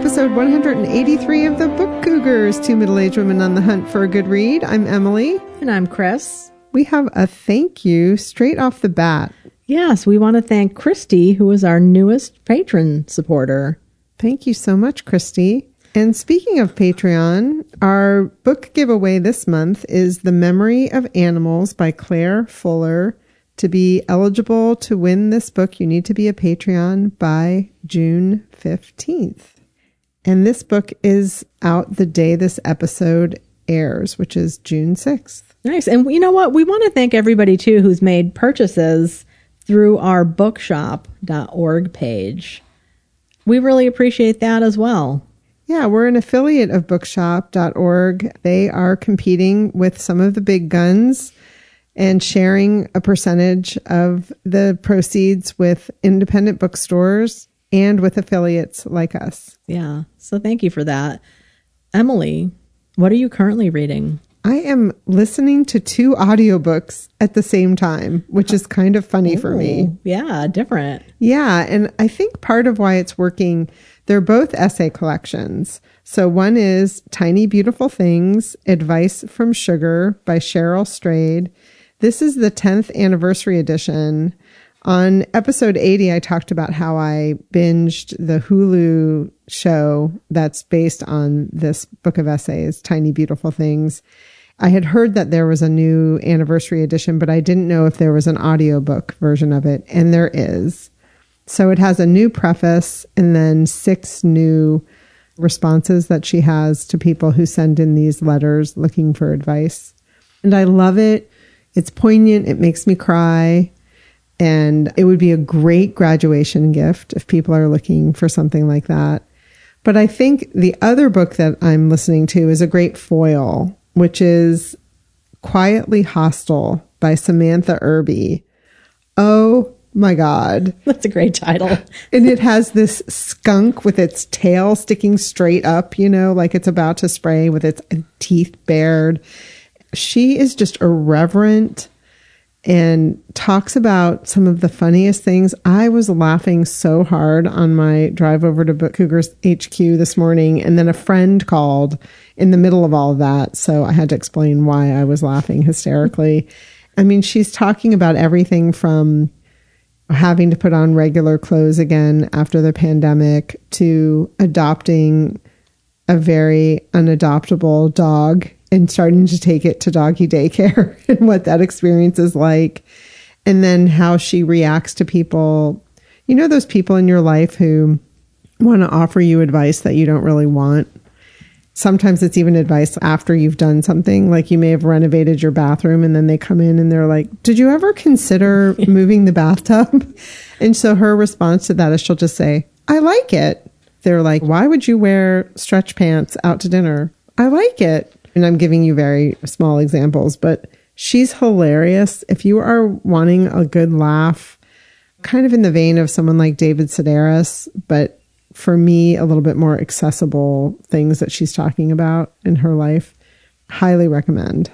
episode 183 of the Book Cougars, two middle aged women on the hunt for a good read. I'm Emily. And I'm Chris. We have a thank you straight off the bat. Yes, we want to thank Christy, who is our newest patron supporter. Thank you so much, Christy. And speaking of Patreon, our book giveaway this month is The Memory of Animals by Claire Fuller. To be eligible to win this book, you need to be a Patreon by June 15th. And this book is out the day this episode airs, which is June 6th. Nice. And you know what? We want to thank everybody too who's made purchases through our bookshop.org page. We really appreciate that as well. Yeah, we're an affiliate of bookshop.org. They are competing with some of the big guns and sharing a percentage of the proceeds with independent bookstores and with affiliates like us. Yeah. So thank you for that. Emily, what are you currently reading? I am listening to two audiobooks at the same time, which is kind of funny Ooh, for me. Yeah, different. Yeah. And I think part of why it's working, they're both essay collections. So one is Tiny Beautiful Things Advice from Sugar by Cheryl Strayed. This is the 10th anniversary edition. On episode 80, I talked about how I binged the Hulu show that's based on this book of essays, Tiny Beautiful Things. I had heard that there was a new anniversary edition, but I didn't know if there was an audiobook version of it, and there is. So it has a new preface and then six new responses that she has to people who send in these letters looking for advice. And I love it it's poignant. It makes me cry. And it would be a great graduation gift if people are looking for something like that. But I think the other book that I'm listening to is a great foil, which is Quietly Hostile by Samantha Irby. Oh my God. That's a great title. and it has this skunk with its tail sticking straight up, you know, like it's about to spray with its teeth bared she is just irreverent and talks about some of the funniest things. I was laughing so hard on my drive over to Book Cougars HQ this morning, and then a friend called in the middle of all of that. So I had to explain why I was laughing hysterically. I mean, she's talking about everything from having to put on regular clothes again after the pandemic to adopting a very unadoptable dog and starting to take it to doggy daycare and what that experience is like. And then how she reacts to people. You know, those people in your life who want to offer you advice that you don't really want. Sometimes it's even advice after you've done something, like you may have renovated your bathroom and then they come in and they're like, Did you ever consider moving the bathtub? And so her response to that is she'll just say, I like it. They're like, Why would you wear stretch pants out to dinner? I like it and I'm giving you very small examples, but she's hilarious. If you are wanting a good laugh, kind of in the vein of someone like David Sedaris, but for me, a little bit more accessible things that she's talking about in her life, highly recommend.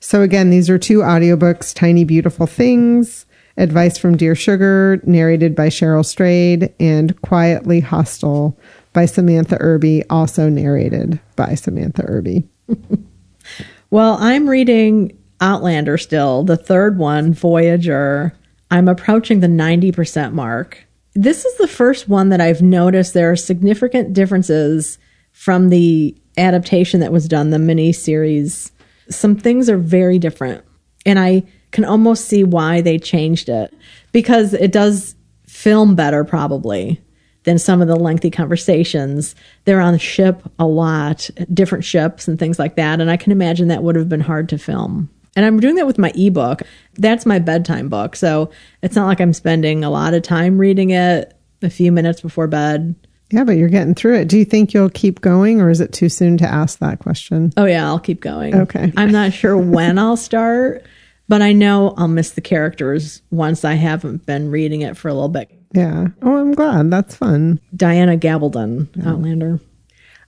So again, these are two audiobooks, Tiny Beautiful Things, Advice from Dear Sugar, narrated by Cheryl Strayed, and Quietly Hostile by Samantha Irby, also narrated by Samantha Irby. well, I'm reading Outlander still, the third one, Voyager. I'm approaching the 90% mark. This is the first one that I've noticed there are significant differences from the adaptation that was done, the mini series. Some things are very different. And I can almost see why they changed it because it does film better, probably than some of the lengthy conversations. They're on the ship a lot, different ships and things like that. And I can imagine that would have been hard to film. And I'm doing that with my ebook. That's my bedtime book. So it's not like I'm spending a lot of time reading it a few minutes before bed. Yeah, but you're getting through it. Do you think you'll keep going or is it too soon to ask that question? Oh, yeah, I'll keep going. Okay. I'm not sure when I'll start, but I know I'll miss the characters once I haven't been reading it for a little bit. Yeah. Oh, I'm glad. That's fun. Diana Gabaldon, Outlander.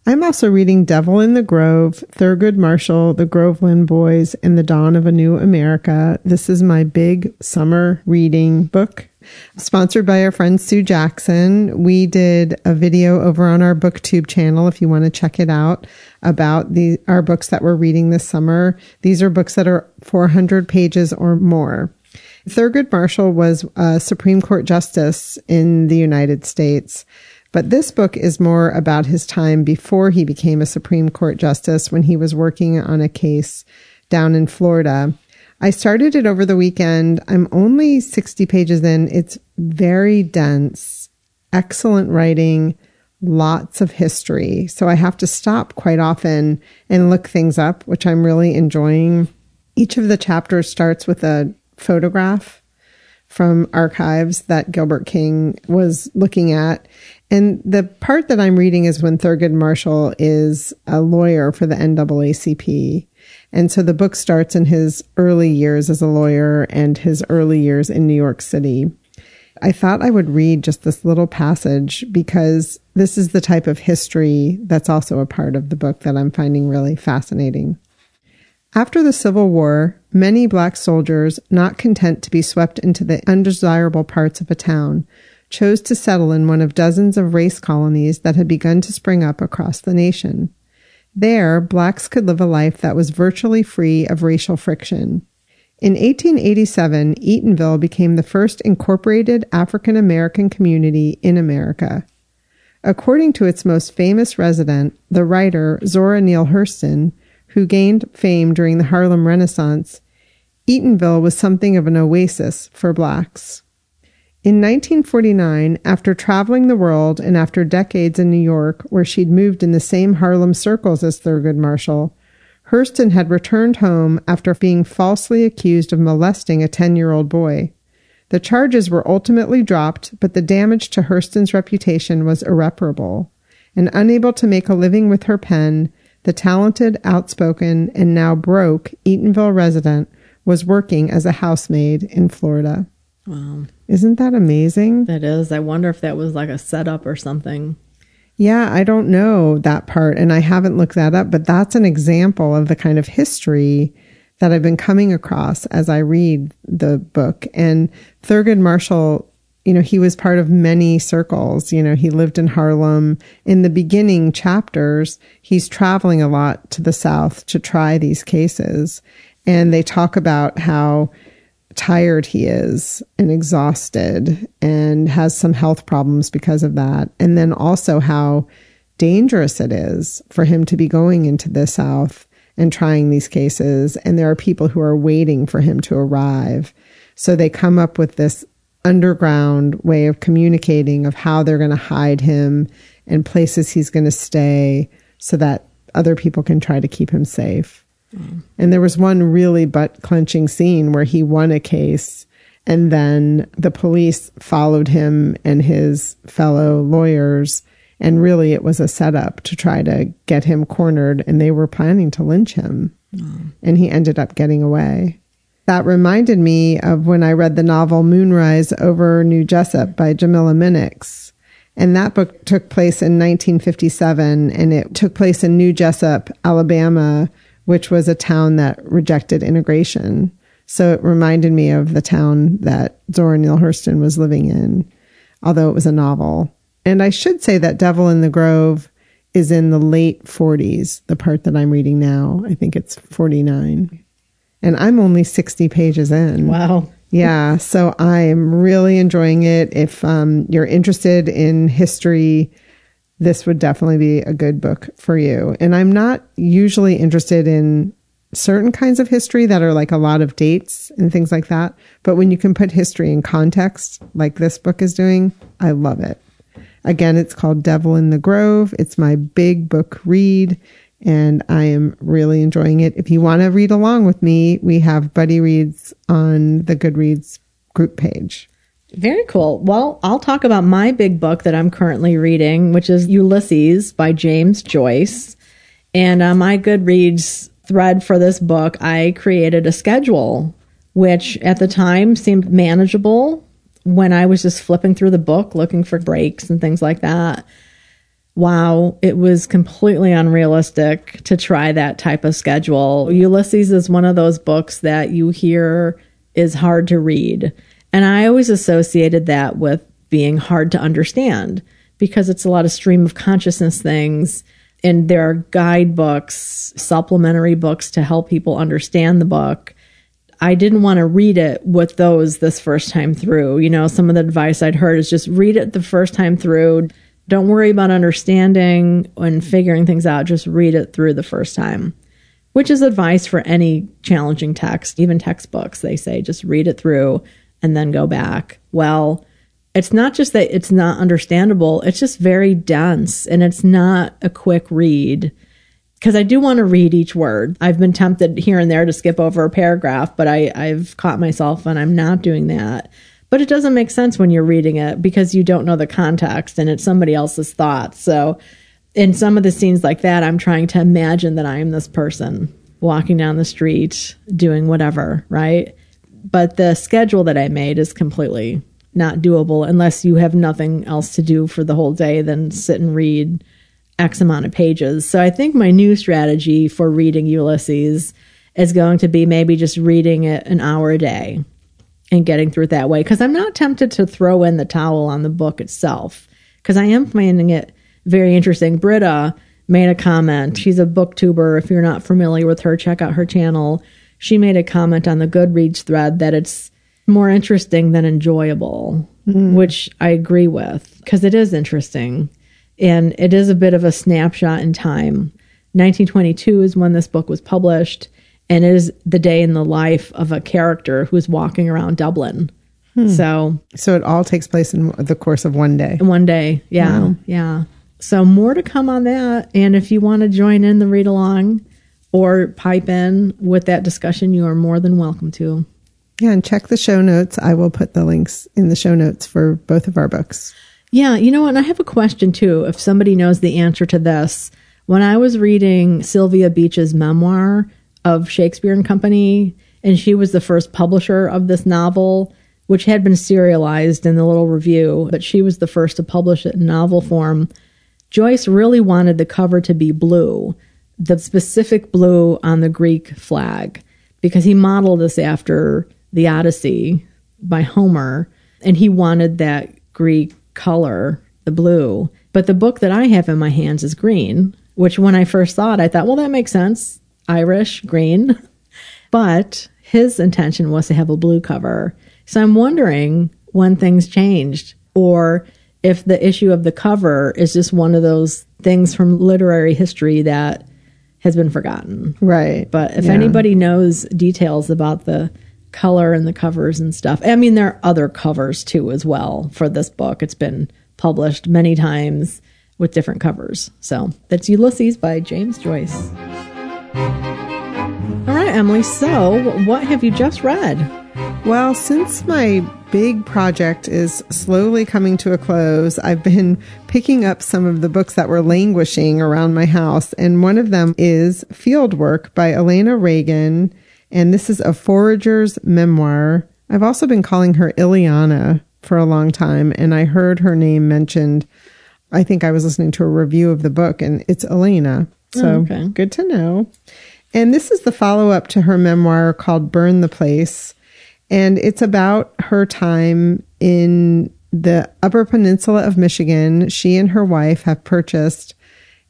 I'm also reading Devil in the Grove, Thurgood Marshall, The Groveland Boys, and The Dawn of a New America. This is my big summer reading book. Sponsored by our friend Sue Jackson. We did a video over on our booktube channel if you want to check it out about the our books that we're reading this summer. These are books that are 400 pages or more. Thurgood Marshall was a Supreme Court justice in the United States. But this book is more about his time before he became a Supreme Court justice when he was working on a case down in Florida. I started it over the weekend. I'm only 60 pages in. It's very dense, excellent writing, lots of history. So I have to stop quite often and look things up, which I'm really enjoying. Each of the chapters starts with a photograph from archives that Gilbert King was looking at. And the part that I'm reading is when Thurgood Marshall is a lawyer for the NAACP. And so the book starts in his early years as a lawyer and his early years in New York City. I thought I would read just this little passage because this is the type of history that's also a part of the book that I'm finding really fascinating. After the Civil War, many black soldiers, not content to be swept into the undesirable parts of a town, chose to settle in one of dozens of race colonies that had begun to spring up across the nation. There, blacks could live a life that was virtually free of racial friction. In 1887, Eatonville became the first incorporated African American community in America. According to its most famous resident, the writer Zora Neale Hurston, who gained fame during the Harlem Renaissance, Eatonville was something of an oasis for blacks. In 1949, after traveling the world and after decades in New York, where she'd moved in the same Harlem circles as Thurgood Marshall, Hurston had returned home after being falsely accused of molesting a 10 year old boy. The charges were ultimately dropped, but the damage to Hurston's reputation was irreparable. And unable to make a living with her pen, the talented, outspoken, and now broke Eatonville resident was working as a housemaid in Florida. Wow. Isn't that amazing? That is. I wonder if that was like a setup or something. Yeah, I don't know that part and I haven't looked that up, but that's an example of the kind of history that I've been coming across as I read the book. And Thurgood Marshall, you know, he was part of many circles. You know, he lived in Harlem. In the beginning chapters, he's traveling a lot to the South to try these cases. And they talk about how tired he is and exhausted and has some health problems because of that. And then also how dangerous it is for him to be going into the South and trying these cases. And there are people who are waiting for him to arrive. So they come up with this underground way of communicating of how they're going to hide him and places he's going to stay so that other people can try to keep him safe. And there was one really butt clenching scene where he won a case and then the police followed him and his fellow lawyers. And really, it was a setup to try to get him cornered, and they were planning to lynch him. Mm. And he ended up getting away. That reminded me of when I read the novel Moonrise over New Jessup by Jamila Minnicks. And that book took place in 1957, and it took place in New Jessup, Alabama, which was a town that rejected integration. So it reminded me of the town that Zora Neale Hurston was living in, although it was a novel. And I should say that Devil in the Grove is in the late 40s, the part that I'm reading now. I think it's 49. And I'm only 60 pages in. Wow. Yeah. So I am really enjoying it. If um, you're interested in history, this would definitely be a good book for you. And I'm not usually interested in certain kinds of history that are like a lot of dates and things like that. But when you can put history in context, like this book is doing, I love it. Again, it's called Devil in the Grove. It's my big book read, and I am really enjoying it. If you want to read along with me, we have Buddy Reads on the Goodreads group page. Very cool. Well, I'll talk about my big book that I'm currently reading, which is Ulysses by James Joyce. And uh, my Goodreads thread for this book, I created a schedule, which at the time seemed manageable when I was just flipping through the book looking for breaks and things like that. wow, it was completely unrealistic to try that type of schedule. Ulysses is one of those books that you hear is hard to read. And I always associated that with being hard to understand because it's a lot of stream of consciousness things. And there are guidebooks, supplementary books to help people understand the book. I didn't want to read it with those this first time through. You know, some of the advice I'd heard is just read it the first time through. Don't worry about understanding and figuring things out. Just read it through the first time, which is advice for any challenging text, even textbooks. They say just read it through and then go back. Well, it's not just that it's not understandable, it's just very dense and it's not a quick read. Because I do want to read each word. I've been tempted here and there to skip over a paragraph, but I, I've caught myself and I'm not doing that. But it doesn't make sense when you're reading it because you don't know the context and it's somebody else's thoughts. So, in some of the scenes like that, I'm trying to imagine that I am this person walking down the street doing whatever, right? But the schedule that I made is completely not doable unless you have nothing else to do for the whole day than sit and read X amount of pages. So I think my new strategy for reading Ulysses is going to be maybe just reading it an hour a day and getting through it that way. Because I'm not tempted to throw in the towel on the book itself, because I am finding it very interesting. Britta made a comment. She's a booktuber. If you're not familiar with her, check out her channel. She made a comment on the Goodreads thread that it's more interesting than enjoyable, mm. which I agree with because it is interesting. And it is a bit of a snapshot in time. 1922 is when this book was published, and it is the day in the life of a character who's walking around Dublin. Hmm. So, so it all takes place in the course of one day. One day, yeah, wow. yeah. So more to come on that. And if you want to join in the read along or pipe in with that discussion, you are more than welcome to. Yeah, and check the show notes. I will put the links in the show notes for both of our books. Yeah, you know what? I have a question too. If somebody knows the answer to this, when I was reading Sylvia Beach's memoir of Shakespeare and Company, and she was the first publisher of this novel, which had been serialized in the little review, but she was the first to publish it in novel form. Joyce really wanted the cover to be blue, the specific blue on the Greek flag, because he modeled this after the Odyssey by Homer, and he wanted that Greek color, the blue. But the book that I have in my hands is green, which when I first saw it, I thought, well, that makes sense. Irish, green. But his intention was to have a blue cover. So I'm wondering when things changed or if the issue of the cover is just one of those things from literary history that has been forgotten. Right. But if yeah. anybody knows details about the color and the covers and stuff. I mean, there are other covers too, as well, for this book. It's been published many times with different covers. So that's Ulysses by James Joyce. All right, Emily. So, what have you just read? Well, since my big project is slowly coming to a close, I've been picking up some of the books that were languishing around my house. And one of them is Fieldwork by Elena Regan and this is a forager's memoir. I've also been calling her Ileana for a long time, and I heard her name mentioned. I think I was listening to a review of the book, and it's Elena. Oh, so oh, okay. good to know. And this is the follow up to her memoir called Burn the Place. And it's about her time in the Upper Peninsula of Michigan. She and her wife have purchased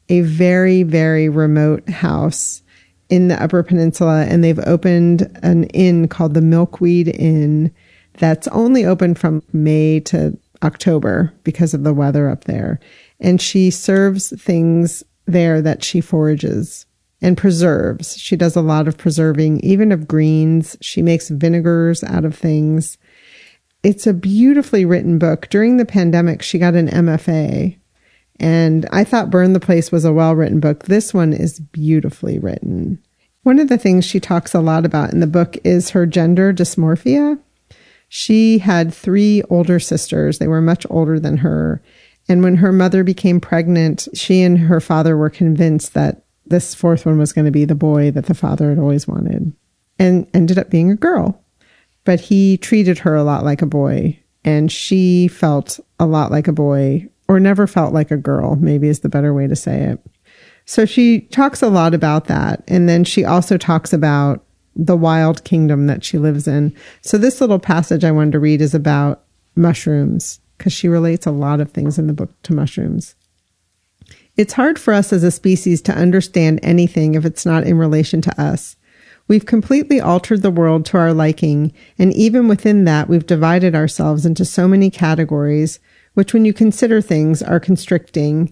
a very, very remote house in the Upper Peninsula, and they've opened an inn called the Milkweed Inn that's only open from May to October because of the weather up there. And she serves things there that she forages and preserves. She does a lot of preserving, even of greens. She makes vinegars out of things. It's a beautifully written book. During the pandemic, she got an MFA and I thought Burn the Place was a well written book. This one is beautifully written. One of the things she talks a lot about in the book is her gender dysmorphia. She had three older sisters. They were much older than her. And when her mother became pregnant, she and her father were convinced that this fourth one was going to be the boy that the father had always wanted and ended up being a girl. But he treated her a lot like a boy and she felt a lot like a boy or never felt like a girl, maybe is the better way to say it. So she talks a lot about that. And then she also talks about the wild kingdom that she lives in. So this little passage I wanted to read is about mushrooms because she relates a lot of things in the book to mushrooms. It's hard for us as a species to understand anything if it's not in relation to us. We've completely altered the world to our liking, and even within that, we've divided ourselves into so many categories, which, when you consider things, are constricting.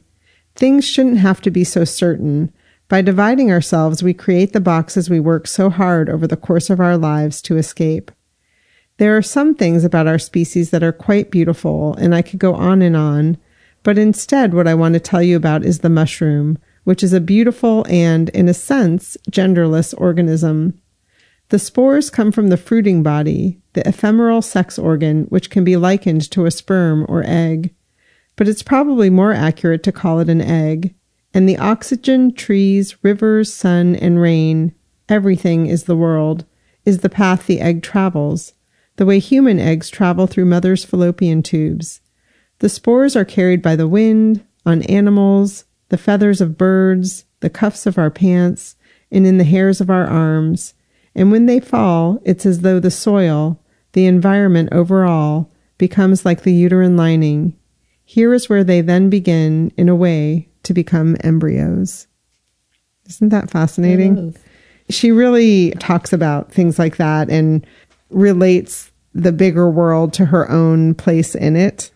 Things shouldn't have to be so certain. By dividing ourselves, we create the boxes we work so hard over the course of our lives to escape. There are some things about our species that are quite beautiful, and I could go on and on, but instead, what I want to tell you about is the mushroom, which is a beautiful and, in a sense, genderless organism. The spores come from the fruiting body, the ephemeral sex organ, which can be likened to a sperm or egg. But it's probably more accurate to call it an egg. And the oxygen, trees, rivers, sun, and rain, everything is the world, is the path the egg travels, the way human eggs travel through mother's fallopian tubes. The spores are carried by the wind, on animals, the feathers of birds, the cuffs of our pants, and in the hairs of our arms. And when they fall, it's as though the soil, the environment overall, becomes like the uterine lining. Here is where they then begin, in a way, to become embryos. Isn't that fascinating? She really talks about things like that and relates the bigger world to her own place in it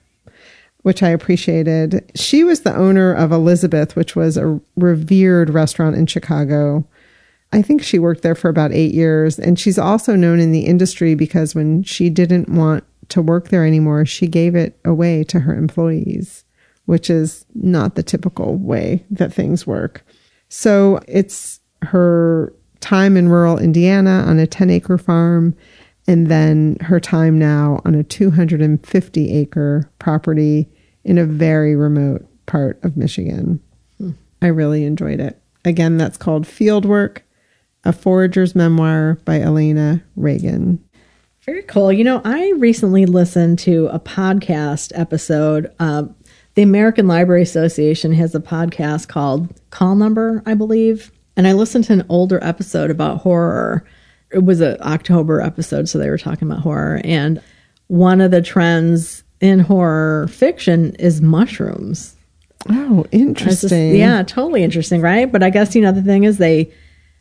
which I appreciated. She was the owner of Elizabeth, which was a revered restaurant in Chicago. I think she worked there for about eight years. And she's also known in the industry because when she didn't want to work there anymore, she gave it away to her employees, which is not the typical way that things work. So it's her time in rural Indiana on a 10 acre farm and then her time now on a 250 acre property in a very remote part of Michigan. Hmm. I really enjoyed it. Again, that's called Fieldwork, a forager's memoir by Elena Regan. Very cool. You know, I recently listened to a podcast episode. Uh, the American Library Association has a podcast called Call Number, I believe. And I listened to an older episode about horror. It was an October episode, so they were talking about horror. And one of the trends in horror fiction is mushrooms. Oh, interesting. Just, yeah, totally interesting, right? But I guess, you know, the thing is they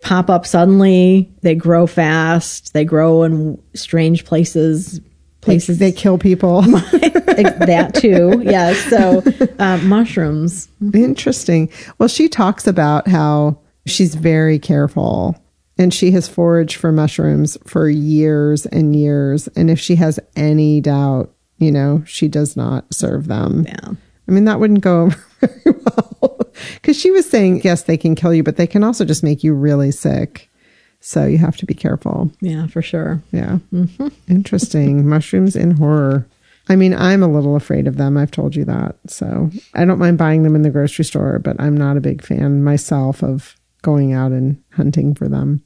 pop up suddenly, they grow fast, they grow in strange places. Places they, they kill people. that too. Yeah. So, uh, mushrooms. Interesting. Well, she talks about how she's very careful and she has foraged for mushrooms for years and years. And if she has any doubt you know, she does not serve them. Yeah. I mean, that wouldn't go over very well. Because she was saying, yes, they can kill you, but they can also just make you really sick. So you have to be careful. Yeah, for sure. Yeah. Mm-hmm. Interesting. Mushrooms in horror. I mean, I'm a little afraid of them. I've told you that. So I don't mind buying them in the grocery store, but I'm not a big fan myself of going out and hunting for them.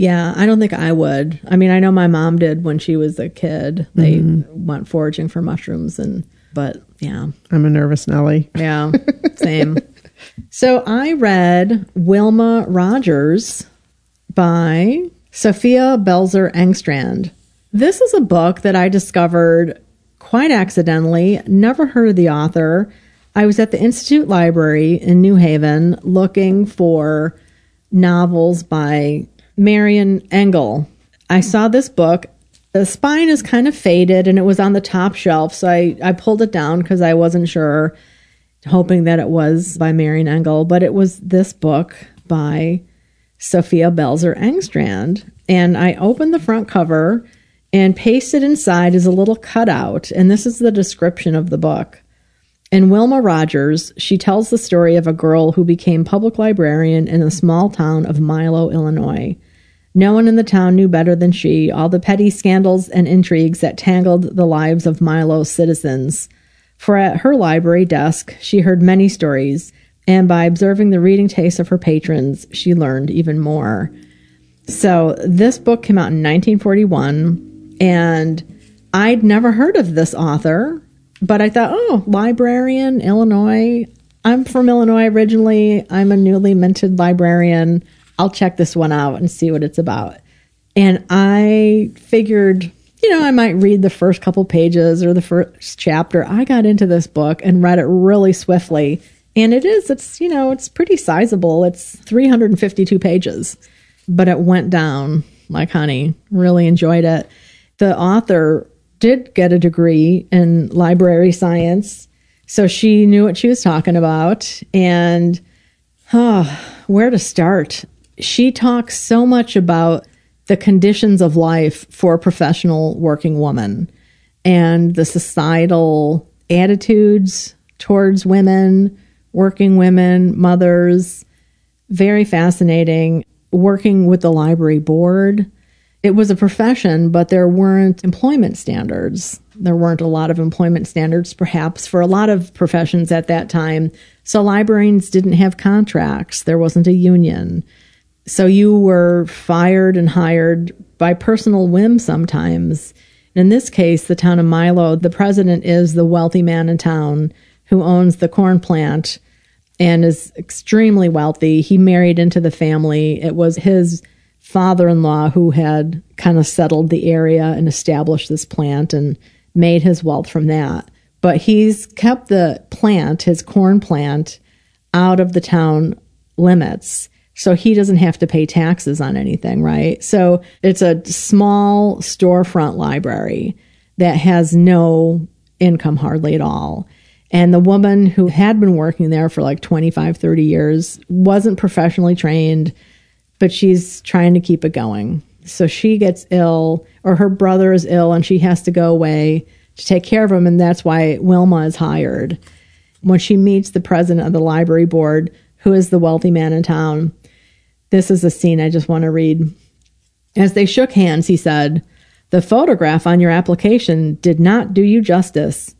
Yeah, I don't think I would. I mean, I know my mom did when she was a kid. They mm-hmm. went foraging for mushrooms and but yeah. I'm a nervous Nelly. Yeah. Same. so I read Wilma Rogers by Sophia Belzer Engstrand. This is a book that I discovered quite accidentally, never heard of the author. I was at the Institute Library in New Haven looking for novels by Marian Engel. I saw this book. The spine is kind of faded and it was on the top shelf. So I, I pulled it down because I wasn't sure, hoping that it was by Marian Engel. But it was this book by Sophia Belzer Engstrand. And I opened the front cover and pasted inside is a little cutout. And this is the description of the book. In Wilma Rogers, she tells the story of a girl who became public librarian in the small town of Milo, Illinois. No one in the town knew better than she all the petty scandals and intrigues that tangled the lives of Milo's citizens. For at her library desk, she heard many stories, and by observing the reading tastes of her patrons, she learned even more. So, this book came out in 1941, and I'd never heard of this author. but I thought, oh, librarian, Illinois. I'm from Illinois originally. I'm a newly minted librarian. I'll check this one out and see what it's about. And I figured, you know, I might read the first couple pages or the first chapter. I got into this book and read it really swiftly. And it is, it's, you know, it's pretty sizable. It's 352 pages, but it went down like honey. Really enjoyed it. The author did get a degree in library science, so she knew what she was talking about. And oh, where to start? She talks so much about the conditions of life for a professional working woman and the societal attitudes towards women, working women, mothers. Very fascinating. Working with the library board it was a profession, but there weren't employment standards. There weren't a lot of employment standards, perhaps, for a lot of professions at that time. So librarians didn't have contracts, there wasn't a union. So you were fired and hired by personal whim sometimes. In this case, the town of Milo, the president is the wealthy man in town who owns the corn plant and is extremely wealthy. He married into the family. It was his father in law who had kind of settled the area and established this plant and made his wealth from that. But he's kept the plant, his corn plant, out of the town limits. So he doesn't have to pay taxes on anything, right? So it's a small storefront library that has no income hardly at all. And the woman who had been working there for like 25, 30 years wasn't professionally trained but she's trying to keep it going. So she gets ill, or her brother is ill, and she has to go away to take care of him. And that's why Wilma is hired. When she meets the president of the library board, who is the wealthy man in town, this is a scene I just want to read. As they shook hands, he said, The photograph on your application did not do you justice.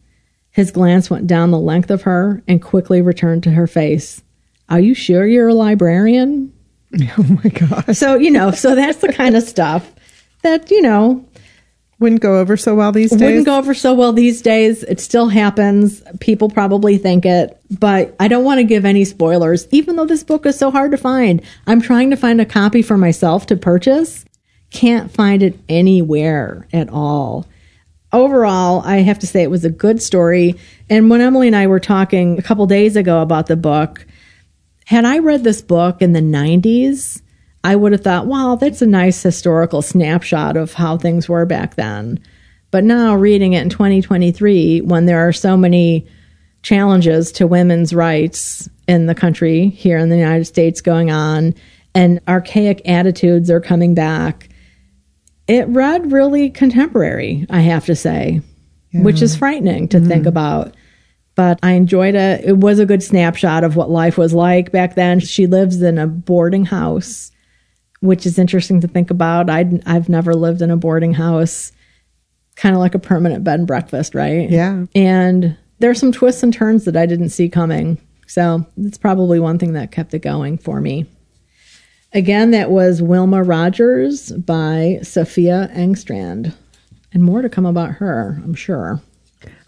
His glance went down the length of her and quickly returned to her face. Are you sure you're a librarian? Oh my God. So, you know, so that's the kind of stuff that, you know, wouldn't go over so well these days. Wouldn't go over so well these days. It still happens. People probably think it, but I don't want to give any spoilers, even though this book is so hard to find. I'm trying to find a copy for myself to purchase. Can't find it anywhere at all. Overall, I have to say it was a good story. And when Emily and I were talking a couple days ago about the book, had I read this book in the 90s, I would have thought, wow, that's a nice historical snapshot of how things were back then. But now, reading it in 2023, when there are so many challenges to women's rights in the country here in the United States going on, and archaic attitudes are coming back, it read really contemporary, I have to say, yeah. which is frightening to mm-hmm. think about but I enjoyed it. It was a good snapshot of what life was like back then. She lives in a boarding house, which is interesting to think about. i have never lived in a boarding house, kind of like a permanent bed and breakfast, right? Yeah. And there are some twists and turns that I didn't see coming. So it's probably one thing that kept it going for me. Again, that was Wilma Rogers by Sophia Engstrand. And more to come about her, I'm sure.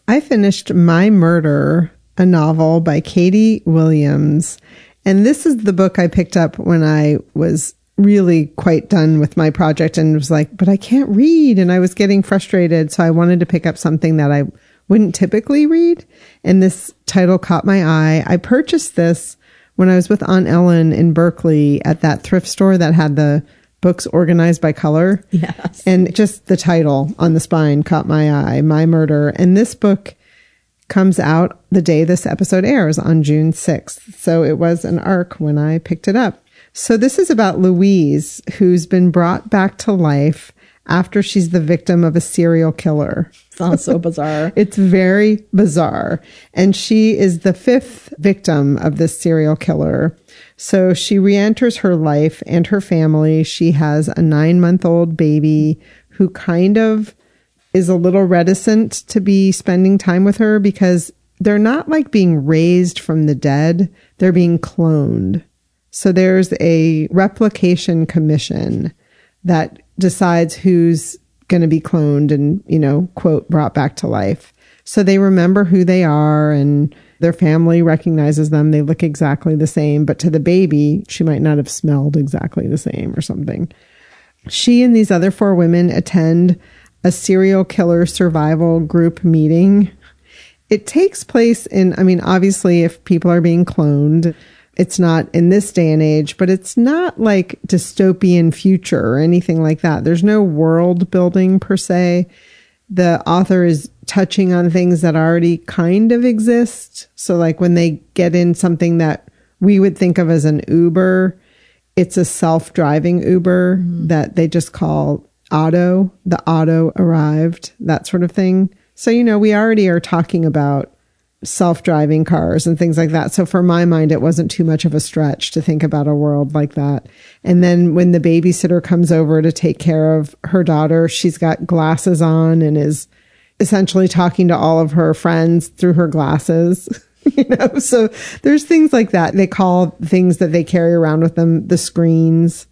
I finished My Murder, a novel by Katie Williams. And this is the book I picked up when I was really quite done with my project and was like, but I can't read. And I was getting frustrated. So I wanted to pick up something that I wouldn't typically read. And this title caught my eye. I purchased this when I was with Aunt Ellen in Berkeley at that thrift store that had the books organized by color. Yes. And just the title on the spine caught my eye, My Murder. And this book comes out the day this episode airs on June 6th. So it was an arc when I picked it up. So this is about Louise, who's been brought back to life after she's the victim of a serial killer. Sounds so bizarre. it's very bizarre. And she is the fifth victim of this serial killer. So she re-enters her life and her family. She has a nine month old baby who kind of is a little reticent to be spending time with her because they're not like being raised from the dead. They're being cloned. So there's a replication commission that decides who's going to be cloned and, you know, quote, brought back to life. So they remember who they are and their family recognizes them. They look exactly the same, but to the baby, she might not have smelled exactly the same or something. She and these other four women attend a serial killer survival group meeting. It takes place in, I mean, obviously, if people are being cloned, it's not in this day and age, but it's not like dystopian future or anything like that. There's no world building per se. The author is touching on things that already kind of exist. So, like when they get in something that we would think of as an Uber, it's a self driving Uber mm-hmm. that they just call auto. The auto arrived, that sort of thing. So, you know, we already are talking about self driving cars and things like that. So, for my mind, it wasn't too much of a stretch to think about a world like that. And then when the babysitter comes over to take care of her daughter, she's got glasses on and is essentially talking to all of her friends through her glasses. you know, so there's things like that. They call things that they carry around with them the screens.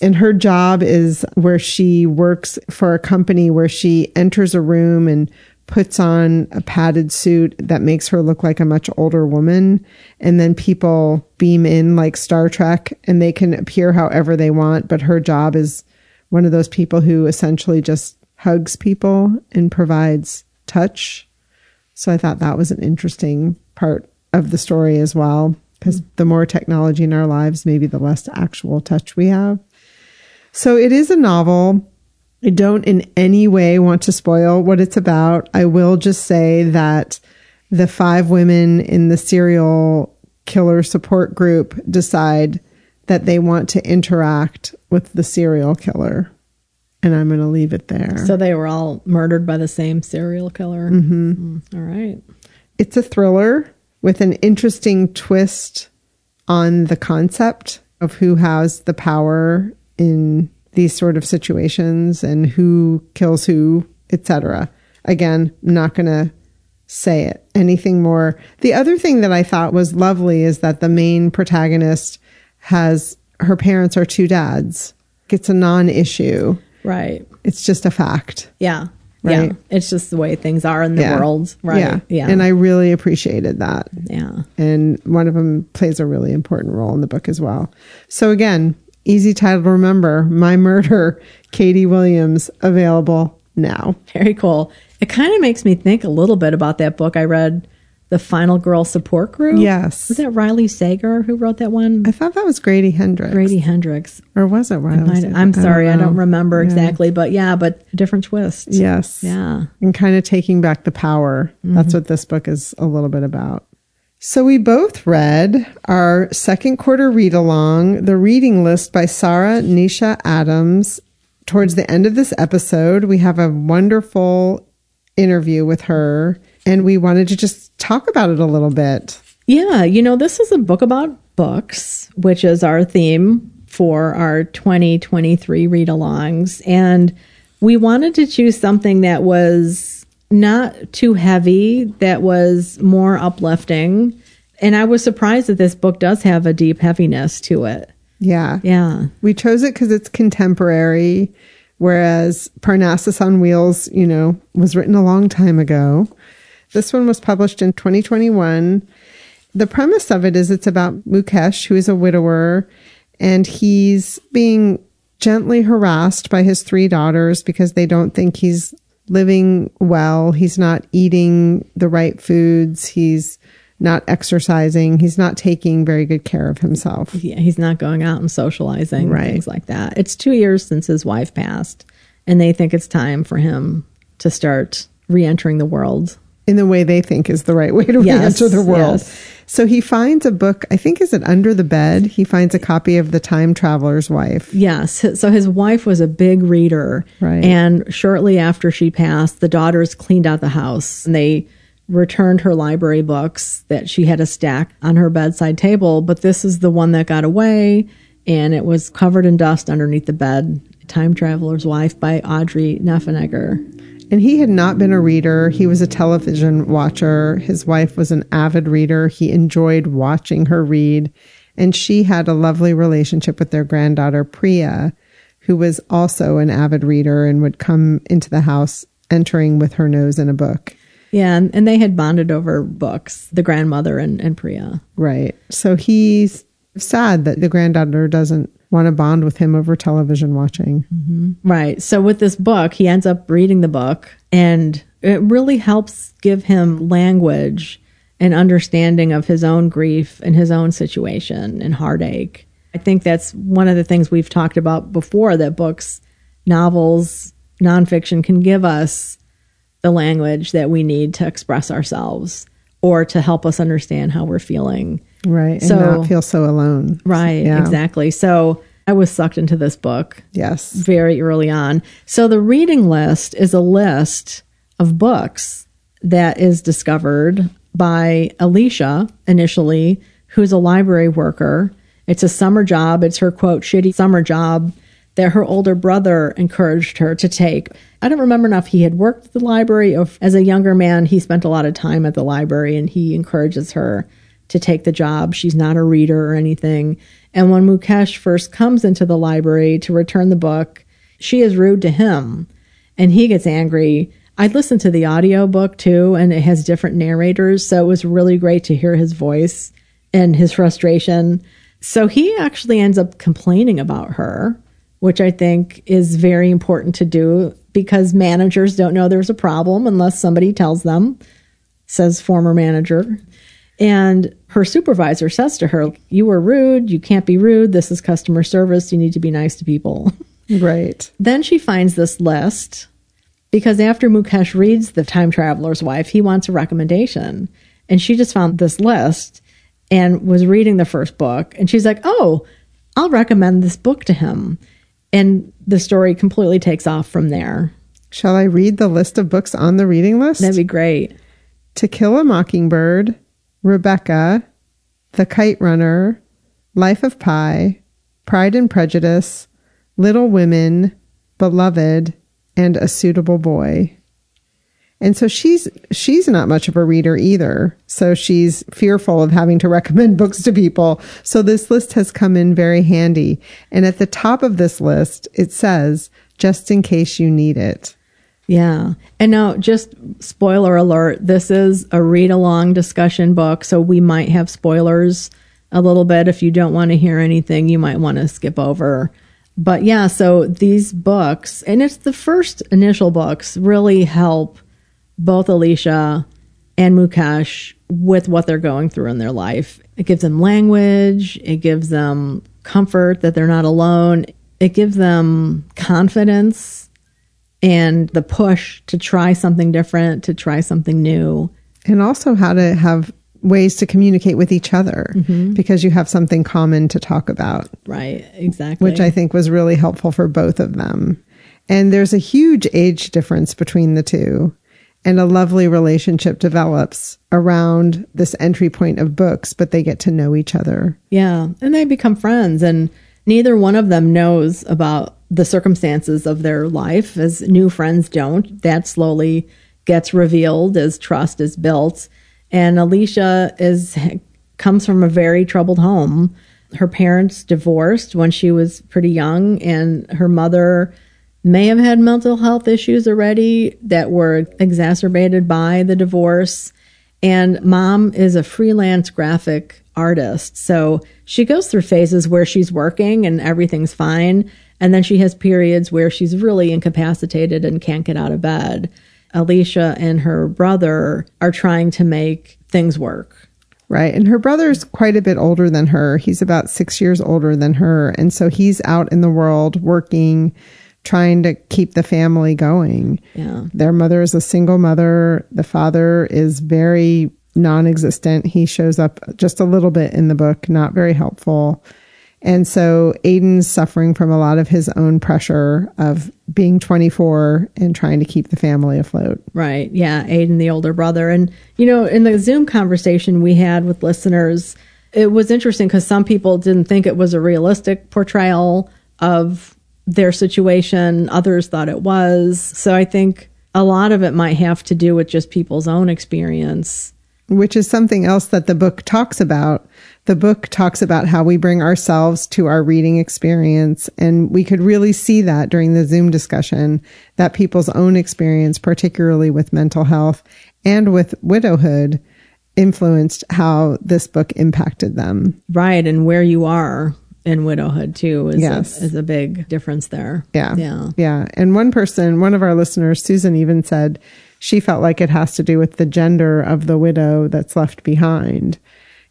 And her job is where she works for a company where she enters a room and puts on a padded suit that makes her look like a much older woman. And then people beam in like Star Trek and they can appear however they want. But her job is one of those people who essentially just hugs people and provides touch. So I thought that was an interesting part of the story as well, because the more technology in our lives, maybe the less actual touch we have. So it is a novel. I don't in any way want to spoil what it's about. I will just say that the five women in the serial killer support group decide that they want to interact with the serial killer. And I'm going to leave it there. So they were all murdered by the same serial killer. Mm-hmm. Mm, all right. It's a thriller with an interesting twist on the concept of who has the power in these sort of situations and who kills who, etc. Again, I'm not going to say it anything more. The other thing that I thought was lovely is that the main protagonist has her parents are two dads. It's a non-issue. Right. It's just a fact. Yeah. Right? Yeah, it's just the way things are in the yeah. world, right? Yeah. yeah, and I really appreciated that. Yeah, and one of them plays a really important role in the book as well. So again, easy title to remember: "My Murder," Katie Williams, available now. Very cool. It kind of makes me think a little bit about that book I read the Final Girl Support Group. Yes. Was that Riley Sager who wrote that one? I thought that was Grady Hendrix. Grady Hendrix. Or was it Riley might, I'm sorry, I don't, I don't remember yeah. exactly, but yeah, but different twist. Yes. Yeah. And kind of taking back the power. Mm-hmm. That's what this book is a little bit about. So we both read our second quarter read along, The Reading List by Sara Nisha Adams. Towards the end of this episode, we have a wonderful interview with her and we wanted to just talk about it a little bit. Yeah, you know, this is a book about books, which is our theme for our 2023 read alongs. And we wanted to choose something that was not too heavy, that was more uplifting. And I was surprised that this book does have a deep heaviness to it. Yeah. Yeah. We chose it because it's contemporary, whereas Parnassus on Wheels, you know, was written a long time ago. This one was published in 2021. The premise of it is it's about Mukesh, who is a widower, and he's being gently harassed by his three daughters because they don't think he's living well. He's not eating the right foods. He's not exercising. He's not taking very good care of himself. Yeah, he's not going out and socializing, right. things like that. It's two years since his wife passed, and they think it's time for him to start re entering the world in the way they think is the right way to yes, re-enter the world. Yes. So he finds a book, I think is it under the bed? He finds a copy of The Time Traveler's Wife. Yes. So his wife was a big reader. Right. And shortly after she passed, the daughters cleaned out the house and they returned her library books that she had a stack on her bedside table, but this is the one that got away and it was covered in dust underneath the bed. Time Traveler's Wife by Audrey Niffenegger. And he had not been a reader. He was a television watcher. His wife was an avid reader. He enjoyed watching her read. And she had a lovely relationship with their granddaughter, Priya, who was also an avid reader and would come into the house entering with her nose in a book. Yeah, and, and they had bonded over books, the grandmother and, and Priya. Right. So he's sad that the granddaughter doesn't want to bond with him over television watching. Mm-hmm. Right. So with this book, he ends up reading the book and it really helps give him language and understanding of his own grief and his own situation and heartache. I think that's one of the things we've talked about before that books, novels, nonfiction can give us the language that we need to express ourselves or to help us understand how we're feeling. Right. And So- not feel so alone. Right, Yeah. exactly. So I was sucked into this book Yes. very early on. So the reading list is a list of books that is discovered by Aleisha initially, who's a library worker. It's a summer job. It's her quote, shitty summer job that her older brother encouraged her to take. I don't remember enough. he had worked at the library as a younger man, he spent a lot of time at the library and he encourages her to take the job. She's not a reader or anything. And when Mukesh first comes into the library to return the book, she is rude to him and he gets angry. I listened to the audio book too, and it has different narrators. So it was really great to hear his voice and his frustration. So he actually ends up complaining about her, which I think is very important to do because managers don't know there's a problem unless somebody tells them, says former manager. And her supervisor says to her, You were rude. You can't be rude. This is customer service. You need to be nice to people. Right. Then she finds this list because after Mukesh reads The Time Traveler's Wife, he wants a recommendation. And she just found this list and was reading the first book. And she's like, Oh, I'll recommend this book to him. And the story completely takes off from there. Shall I read the list of books on the reading list? That'd be great. To Kill a Mockingbird, Rebecca, The Kite Runner, Life of Pi, Pride and Prejudice, Little Women, Beloved, and A Suitable Boy. And so she's she's not much of a reader either. So she's fearful of having to recommend books to people. So this list has come in very handy. And at the top of this list it says just in case you need it. Yeah. And now, just spoiler alert this is a read along discussion book. So we might have spoilers a little bit. If you don't want to hear anything, you might want to skip over. But yeah, so these books, and it's the first initial books, really help both Aleisha and Mukesh with what they're going through in their life. It gives them language, it gives them comfort that they're not alone, it gives them confidence and the push to try something different, to try something new. and also how to have ways to communicate with each other mm-hmm. because you have something common to talk about, Right, exactly. which I think was really helpful for both of them. And there's a huge age difference between the two. And a lovely relationship develops around this entry point of books, but they get to know each other. Yeah, and they become friends, and neither one of them knows about the circumstances of their life, as new friends don't. That slowly gets revealed as trust is built. And Aleisha is comes from a very troubled home. Her parents divorced when she was pretty young, and her mother may have had mental health issues already that were exacerbated by the divorce. And mom is a freelance graphic artist. So she goes through phases where she's working and everything's fine. And then she has periods where she's really incapacitated and can't get out of bed. Aleisha and her brother are trying to make things work. Right. And her brother's quite a bit older than her. He's about six years older than her. And so he's out in the world working, trying to keep the family going. Yeah. Their mother is a single mother. The father is very non existent. He shows up just a little bit in the book, not very helpful. And so Aidan's suffering from a lot of his own pressure of being 24 and trying to keep the family afloat. Right. Yeah. Aidan, the older brother. And, you know, in the Zoom conversation we had with listeners, it was interesting because some people didn't think it was a realistic portrayal of their situation. Others thought it was. So I think a lot of it might have to do with just people's own experience. which is something else that the book talks about. The book talks about how we bring ourselves to our reading experience. And we could really see that during the Zoom discussion that people's own experience, particularly with mental health and with widowhood influenced how this book impacted them. Right. And where you are in widowhood too is, Yes. a, is a big difference there. Yeah. Yeah. Yeah. And one person, one of our listeners, Susan, even said she felt like it has to do with the gender of the widow that's left behind.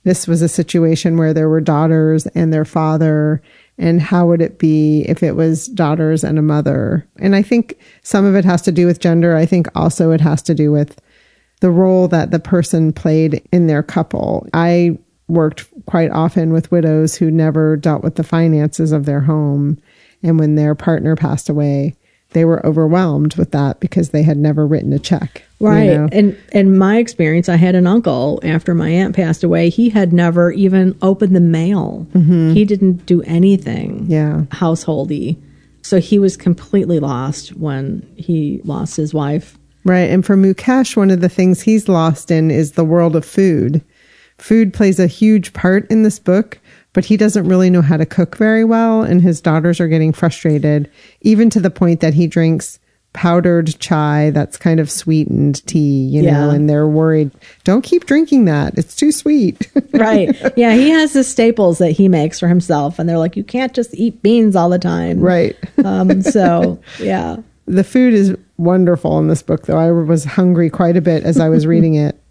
This was a situation where there were daughters and their father. And how would it be if it was daughters and a mother? And I think some of it has to do with gender. I think also it has to do with the role that the person played in their couple. I worked quite often with widows who never dealt with the finances of their home. And when their partner passed away, they were overwhelmed with that because they had never written a check. you Right. know? And in my experience, I had an uncle after my aunt passed away. He had never even opened the mail. Mm-hmm. He didn't do anything Yeah. householdy. So he was completely lost when he lost his wife. Right. And for Mukesh, one of the things he's lost in is the world of food. Food plays a huge part in this book, but he doesn't really know how to cook very well. And his daughters are getting frustrated, even to the point that he drinks powdered chai that's kind of sweetened tea, you know, and they're worried, don't keep drinking that. It's too sweet. Right. yeah. He has the staples that he makes for himself. And they're like, you can't just eat beans all the time. right. Um, so, yeah. The food is wonderful in this book, though. I was hungry quite a bit as I was reading it.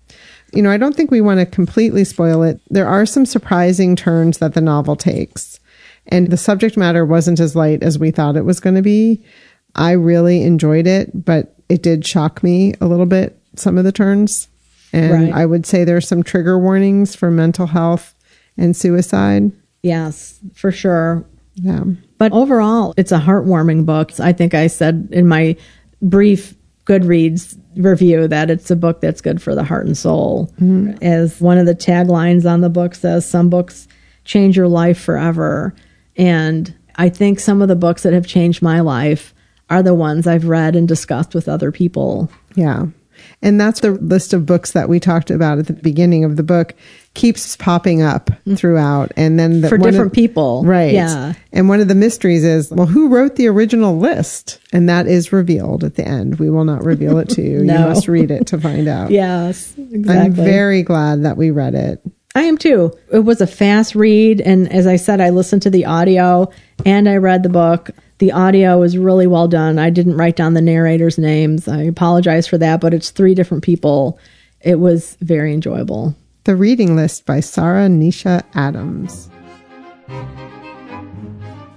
You know, I don't think we want to completely spoil it. There are some surprising turns that the novel takes, and the subject matter wasn't as light as we thought it was going to be. I really enjoyed it, but it did shock me a little bit, some of the turns. And Right. I would say there's some trigger warnings for mental health and suicide. Yes, for sure. Yeah. But overall, it's a heartwarming book. I think I said in my brief Goodreads review that it's a book that's good for the heart and soul. Mm-hmm. As one of the taglines on the book says, some books change your life forever. And I think some of the books that have changed my life are the ones I've read and discussed with other people. Yeah. And that's the list of books that we talked about at the beginning of the book keeps popping up throughout. And then the, For one of- different people. Right. Yeah. And one of the mysteries is, well, who wrote the original list? And that is revealed at the end. We will not reveal it to you. You must read it to find out. Yes, exactly. I'm very glad that we read it. I am too. It was a fast read. And as I said, I listened to the audio and I read the book. The audio was really well done. I didn't write down the narrators' names. I apologize for that, but it's three different people. It was very enjoyable. The Reading List by Sara Nisha Adams.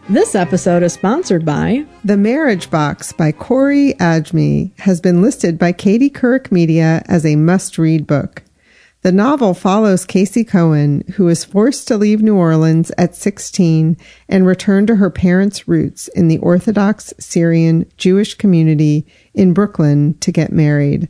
This episode is sponsored by The Marriage Box by Corie Adjmi has been listed by Katie Couric Media as a must read book. The novel follows Casey Cohen, who is forced to leave New Orleans at 16 and return to her parents' roots in the Orthodox Syrian Jewish community in Brooklyn to get married.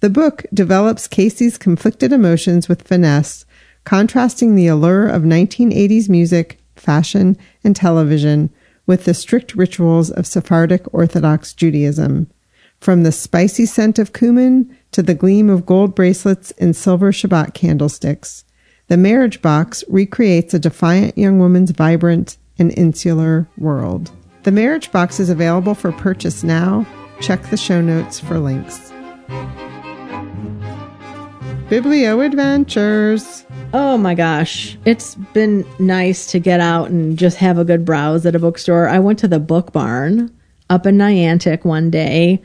The book develops Casey's conflicted emotions with finesse, contrasting the allure of 1980s music, fashion, and television with the strict rituals of Sephardic Orthodox Judaism. From the spicy scent of cumin to the gleam of gold bracelets and silver Shabbat candlesticks, the marriage box recreates a defiant young woman's vibrant and insular world. The marriage box is available for purchase now. Check the show notes for links. Biblio Adventures. Oh my gosh. It's been nice to get out and just have a good browse at a bookstore. I went to the book barn up in Niantic one day.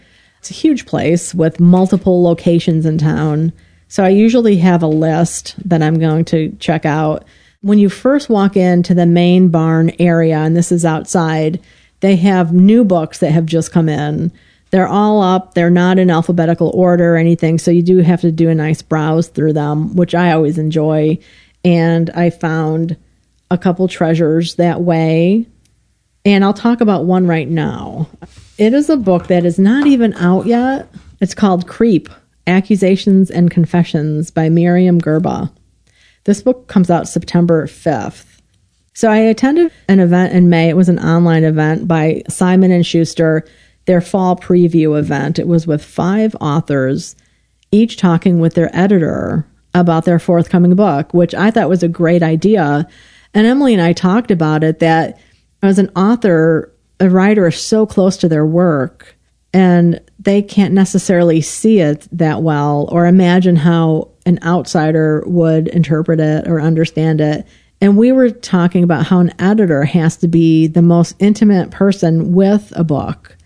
It's a huge place with multiple locations in town. So I usually have a list that I'm going to check out. When you first walk into the main barn area, and this is outside, they have new books that have just come in. They're all up. They're not in alphabetical order or anything. So you do have to do a nice browse through them, which I always enjoy. And I found a couple treasures that way. And I'll talk about one right now. It is a book that is not even out yet. It's called Creep Accusations and Confessions by Myriam Gurba. This book comes out September 5th. So I attended an event in May. It was an online event by Simon and Schuster, their fall preview event. It was with five authors, each talking with their editor about their forthcoming book, which I thought was a great idea. And Emily and I talked about it that as an author, a writer is so close to their work and they can't necessarily see it that well or imagine how an outsider would interpret it or understand it. And we were talking about how an editor has to be the most intimate person with a book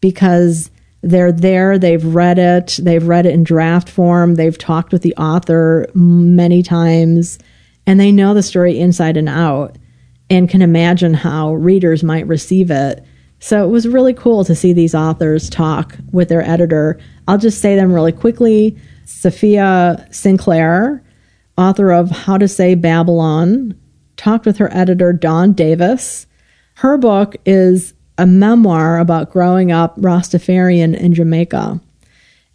because they're there, they've read it, they've read it in draft form, they've talked with the author many times, and they know the story inside and out and can imagine how readers might receive it. So it was really cool to see these authors talk with their editor. I'll just say them really quickly. Safiya Sinclair, author of How to Say Babylon, talked with her editor, Dawn Davis. Her book is a memoir about growing up Rastafarian in Jamaica.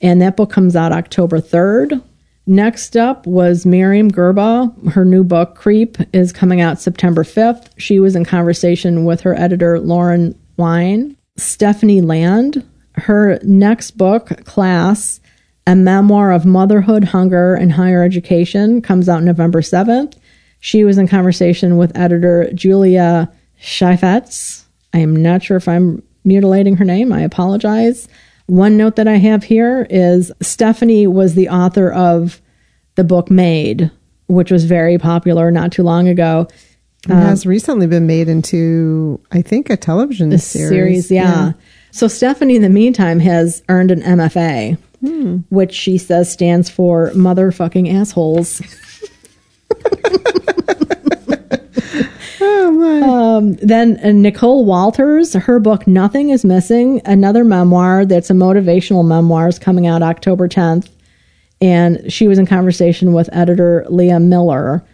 And that book comes out October 3rd. Next up was Myriam Gurba. Her new book, Creep, is coming out September 5th. She was in conversation with her editor, Lauren Wein. Stephanie Land, her next book, Class, a memoir of motherhood, hunger, and higher education, comes out November 7th. She was in conversation with editor Julia Cheiffetz. I am not sure if I'm mutilating her name. I apologize. One note that I have here is Stephanie was the author of the book Maid, which was very popular not too long ago. It um, has recently been made into, I think, a television a series. series yeah. yeah. So Stephanie, in the meantime, has earned an MFA, hmm. which she says stands for motherfucking assholes. oh my. Um, then uh, Nicole Walters, her book Nothing is Missing, another memoir that's a motivational memoir, is coming out October 10th. And she was in conversation with editor Leah Miller.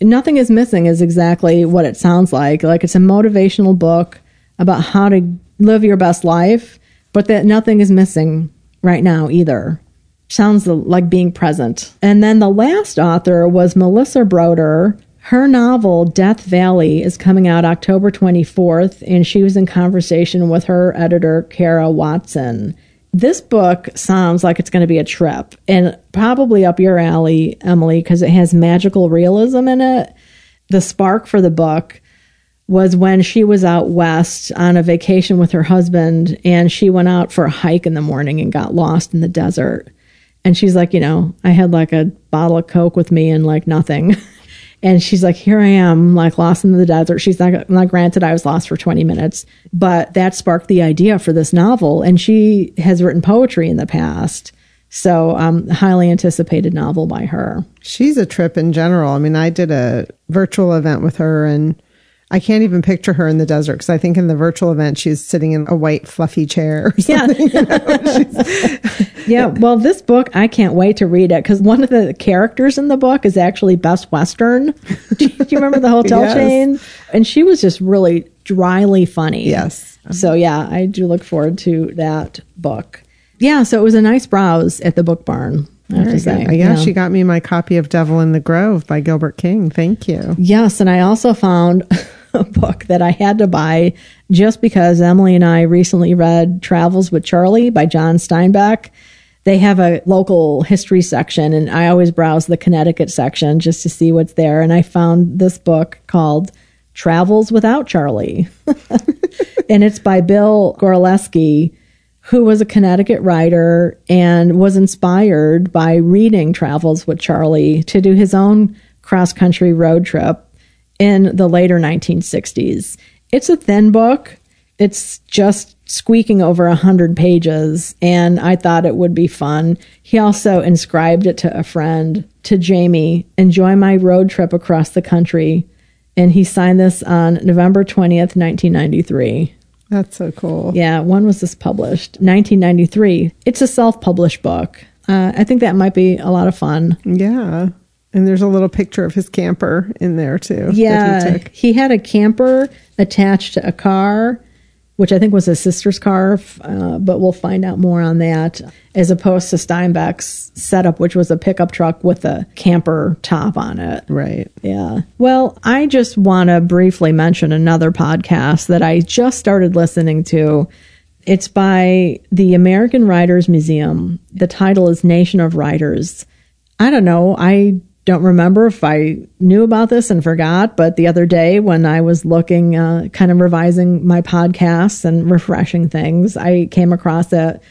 Nothing is Missing is exactly what it sounds like. Like it's a motivational book about how to live your best life, but that nothing is missing right now either. Sounds like being present. And then the last author was Melissa Broder, her novel, Death Valley, is coming out October 24th, and she was in conversation with her editor, Kara Watson. This book sounds like it's going to be a trip and probably up your alley, Emily, because it has magical realism in it. The spark for the book was when she was out west on a vacation with her husband, and she went out for a hike in the morning and got lost in the desert. And she's like, you know, I had like a bottle of Coke with me and like nothing. And she's like, here I am, like lost in the desert. She's not, not granted, I was lost for 20 minutes, but that sparked the idea for this novel. And she has written poetry in the past. So, um, highly anticipated novel by her. She's a trip in general. I mean, I did a virtual event with her and I can't even picture her in the desert because I think in the virtual event she's sitting in a white fluffy chair. yeah. You know? yeah. Well, this book I can't wait to read it because one of the characters in the book is actually Best Western. do, you, remember the hotel yes. chain? And she was just really dryly funny. Yes. So yeah, I do look forward to that book. Yeah. So it was a nice browse at the book barn. I have say. Uh, yeah, yeah, she got me my copy of Devil in the Grove by Gilbert King. Thank you. Yes, and I also found book that I had to buy just because Emily and I recently read Travels with Charley by John Steinbeck. They have a local history section, and I always browse the Connecticut section just to see what's there. And I found this book called Travels Without Charley. and it's by Bill Goralski, who was a Connecticut writer and was inspired by reading Travels with Charley to do his own cross country road trip in the later 1960s. It's a thin book. It's just squeaking over a hundred pages, and I thought it would be fun. He also inscribed it to a friend, to Jamie, enjoy my road trip across the country. And he signed this on November 20th, 1993. That's so cool. Yeah, when was this published? 1993. It's a self published book. Uh, I think that might be a lot of fun. Yeah. And there's a little picture of his camper in there too. Yeah, he, he, had a camper attached to a car, which I think was his sister's car, uh, but we'll find out more on that. As opposed to Steinbeck's setup, which was a pickup truck with a camper top on it. Right. Yeah. Well, I just want to briefly mention another podcast that I just started listening to. It's by the American Writers Museum. The title is Nation of Writers. I don't know. I don't remember if I knew about this and forgot, but the other day when I was looking, uh, kind of revising my podcasts and refreshing things, I came across it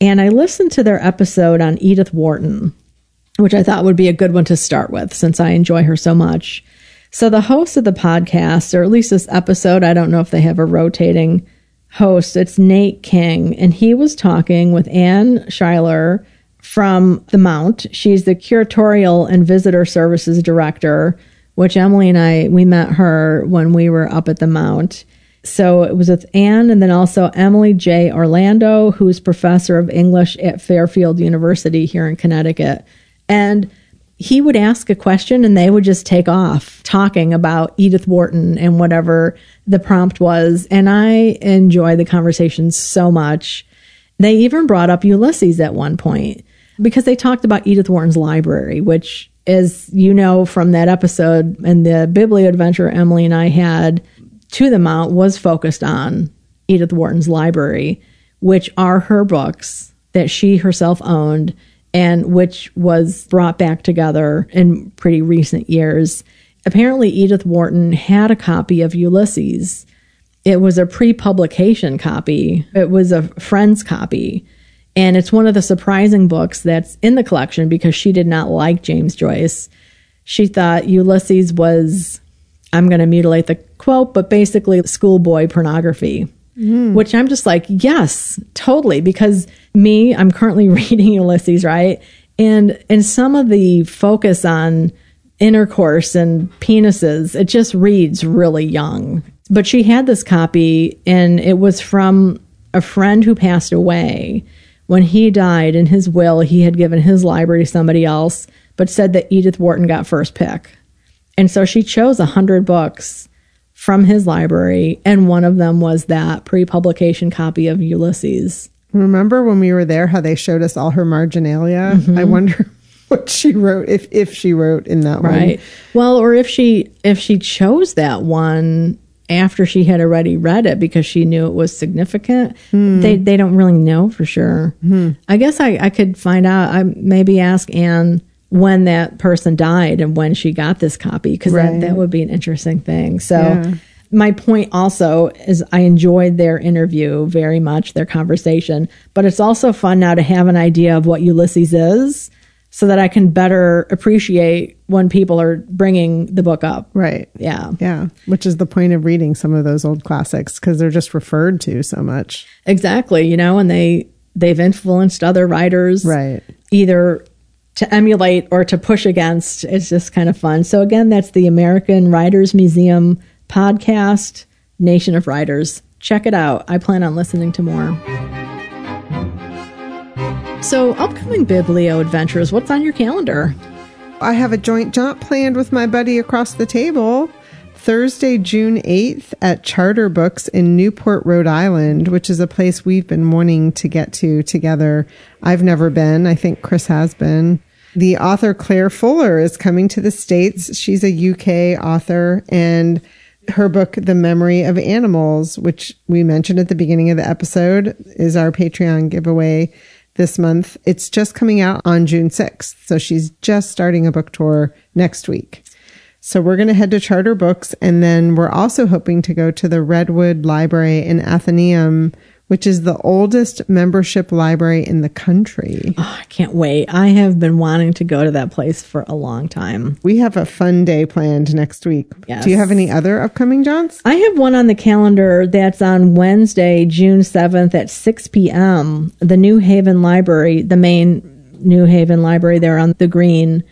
and I listened to their episode on Edith Wharton, which I thought would be a good one to start with since I enjoy her so much. So the host of the podcast, or at least this episode, I don't know if they have a rotating host, it's Nate King, and he was talking with Anne Schuyler from the Mount. She's the curatorial and visitor services director, which Emily and I we met her when we were up at the Mount. So it was with Anne and then also Emily J. Orlando, who's professor of English at Fairfield University here in Connecticut. And he would ask a question and they would just take off talking about Edith Wharton and whatever the prompt was. And I enjoy the conversation so much. They even brought up Ulysses at one point because they talked about Edith Wharton's library, which, as you know from that episode and the Biblio adventure Emily and I had to the Mount, was focused on Edith Wharton's library, which are her books that she herself owned and which was brought back together in pretty recent years. Apparently, Edith Wharton had a copy of Ulysses. It was a pre publication copy, it was a friend's copy. And it's one of the surprising books that's in the collection because she did not like James Joyce. She thought Ulysses was, I'm going to mutilate the quote, but basically schoolboy pornography. Mm. Which I'm just like, yes, totally. Because me, I'm currently reading Ulysses, right? And and some of the focus on intercourse and penises, it just reads really young. But she had this copy and it was from a friend who passed away. When he died in his will, he had given his library to somebody else, but said that Edith Wharton got first pick. And so she chose a hundred books from his library, and one of them was that pre publication copy of Ulysses. Remember when we were there how they showed us all her marginalia? Mm-hmm. I wonder what she wrote if if she wrote in that right. one. Right. Well, or if she if she chose that one after she had already read it because she knew it was significant. Hmm. They they don't really know for sure. Hmm. I guess I, I could find out. I maybe ask Anne when that person died and when she got this copy because right. that, that would be an interesting thing. So yeah. my point also is I enjoyed their interview very much, their conversation, but it's also fun now to have an idea of what Ulysses is so that I can better appreciate when people are bringing the book up. Right. Yeah. Yeah. Which is the point of reading some of those old classics because they're just referred to so much. Exactly. You know, and they, they've influenced other writers. Right. Either to emulate or to push against. It's just kind of fun. So, again, that's the American Writers Museum podcast, Nation of Writers. Check it out. I plan on listening to more. So, upcoming Biblio adventures, what's on your calendar? I have a joint jaunt planned with my buddy across the table. Thursday, June 8th at Charter Books in Newport, Rhode Island, which is a place we've been wanting to get to together. I've never been. I think Chris has been. The author Claire Fuller is coming to the States. She's a UK author and her book, The Memory of Animals, which we mentioned at the beginning of the episode, is our Patreon giveaway this month. It's just coming out on June 6th. So she's just starting a book tour next week. So we're going to head to Charter Books and then we're also hoping to go to the Redwood Library in Athenaeum, which is the oldest membership library in the country. Oh, I can't wait. I have been wanting to go to that place for a long time. We have a fun day planned next week. Yes. Do you have any other upcoming jaunts? I have one on the calendar that's on Wednesday, June 7th at 6 p.m. The New Haven Library, the main New Haven Library there on the green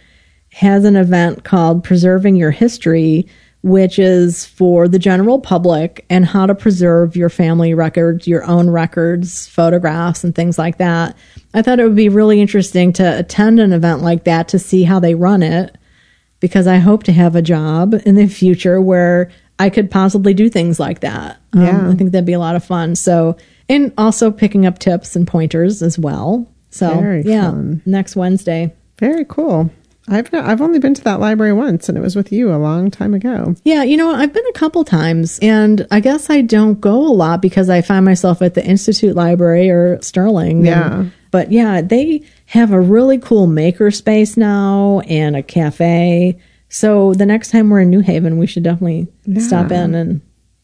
has an event called Preserving Your History, which is for the general public and how to preserve your family records, your own records, photographs, and things like that. I thought it would be really interesting to attend an event like that to see how they run it because I hope to have a job in the future where I could possibly do things like that. Um, yeah. I think that'd be a lot of fun. So, and also picking up tips and pointers as well. So, Very yeah, fun. next Wednesday. Very cool. I've not, I've only been to that library once, and it was with you a long time ago. Yeah, you know, I've been a couple times, and I guess I don't go a lot because I find myself at the Institute Library or Sterling. Yeah. And, but yeah, they have a really cool maker space now and a cafe. So the next time we're in New Haven, we should definitely stop in and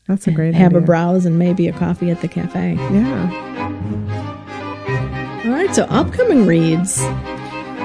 That's a great have a browse and maybe a coffee at the cafe. Yeah. All right, so upcoming reads.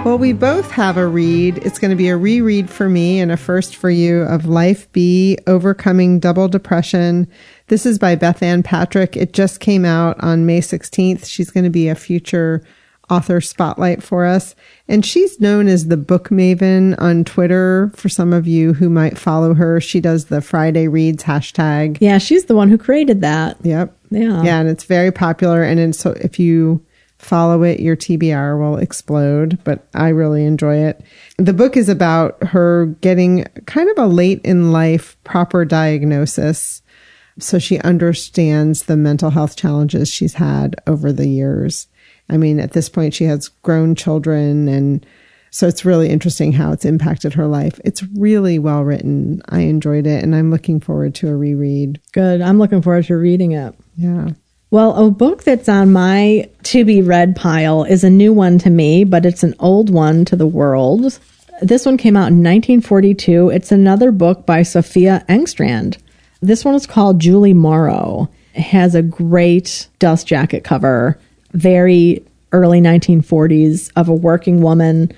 Well, we both have a read. It's going to be a reread for me and a first for you of Life B Overcoming Double Depression. This is by Bethanne Patrick. It just came out on May 16th. She's going to be a future author spotlight for us. And she's known as the book maven on Twitter for some of you who might follow her. She does the Friday Reads hashtag. Yeah, she's the one who created that. Yep. Yeah. Yeah, and it's very popular. And so if you follow it, your TBR will explode. But I really enjoy it. The book is about her getting kind of a late in life proper diagnosis. So she understands the mental health challenges she's had over the years. I mean, at this point, she has grown children and so it's really interesting how it's impacted her life. It's really well written. I enjoyed it and I'm looking forward to a reread. Good. I'm looking forward to reading it. Yeah. Well, a book that's on my to be read pile is a new one to me, but it's an old one to the world. This one came out in 1942. It's another book by Sophia Engstrand. This one is called Julie Morrow. It has a great dust jacket cover, very early 1940s of a working woman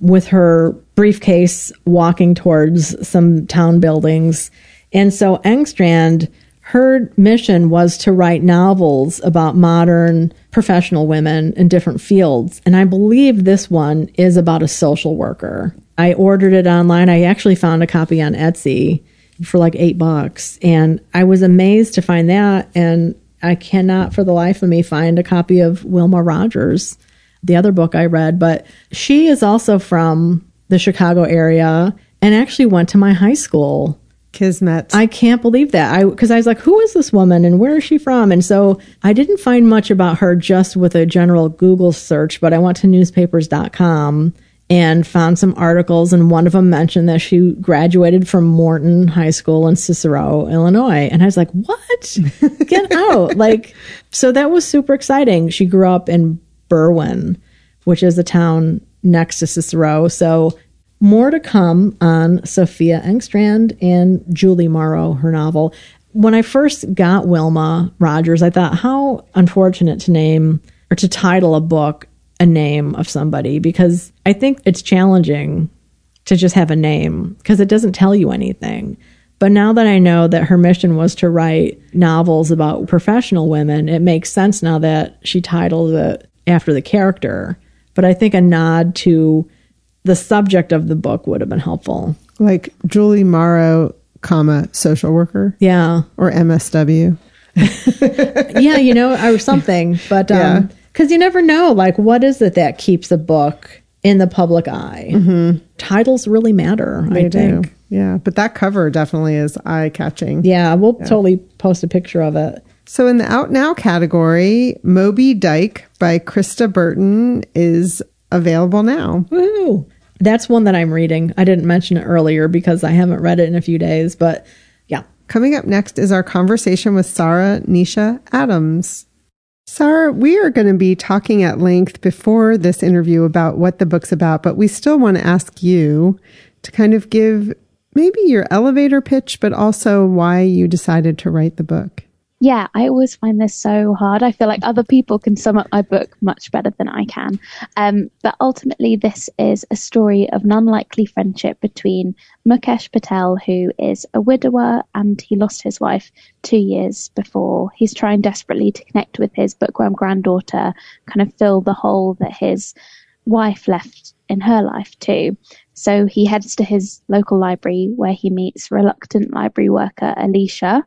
with her briefcase walking towards some town buildings. And so Engstrand, her mission was to write novels about modern professional women in different fields. And I believe this one is about a social worker. I ordered it online. I actually found a copy on Etsy for like eight bucks. And I was amazed to find that. And I cannot for the life of me find a copy of Wilma Rogers, the other book I read. But she is also from the Chicago area and actually went to my high school. Kismet. I can't believe that. I because I was like, who is this woman and where is she from? And so I didn't find much about her just with a general Google search, but I went to newspapers.com and found some articles and one of them mentioned that she graduated from Morton High School in Cicero, Illinois. And I was like, "What? Get out." like so that was super exciting. She grew up in Berwyn, which is a town next to Cicero. So more to come on Sophia Engstrand and Julie Morrow, her novel. When I first got Wilma Rogers, I thought, how unfortunate to name or to title a book a name of somebody because I think it's challenging to just have a name because it doesn't tell you anything. But now that I know that her mission was to write novels about professional women, it makes sense now that she titled it after the character. But I think a nod to the subject of the book would have been helpful. like Julie Morrow, comma social worker Yeah. or MSW. Yeah, you know, or something. But Yeah. um cuz you never know like what is it that keeps a book in the public eye? Mm-hmm. Titles really matter, I They do. think. Yeah, but that cover definitely is eye catching. Yeah, we'll totally post a picture of it. So in the out now category, Moby Dyke by Krista Burton is available now. Woohoo. That's one that I'm reading. I didn't mention it earlier because I haven't read it in a few days, but yeah. Coming up next is our conversation with Sara Nisha Adams. Sara, we are going to be talking at length before this interview about what the book's about, but we still want to ask you to kind of give maybe your elevator pitch, but also why you decided to write the book. Yeah, I always find this so hard. I feel like other people can sum up my book much better than I can. Um, but ultimately, this is a story of an unlikely friendship between Mukesh Patel, who is a widower and he lost his wife two years before. He's trying desperately to connect with his bookworm granddaughter, kind of fill the hole that his wife left in her life too. So he heads to his local library where he meets reluctant library worker Aleisha.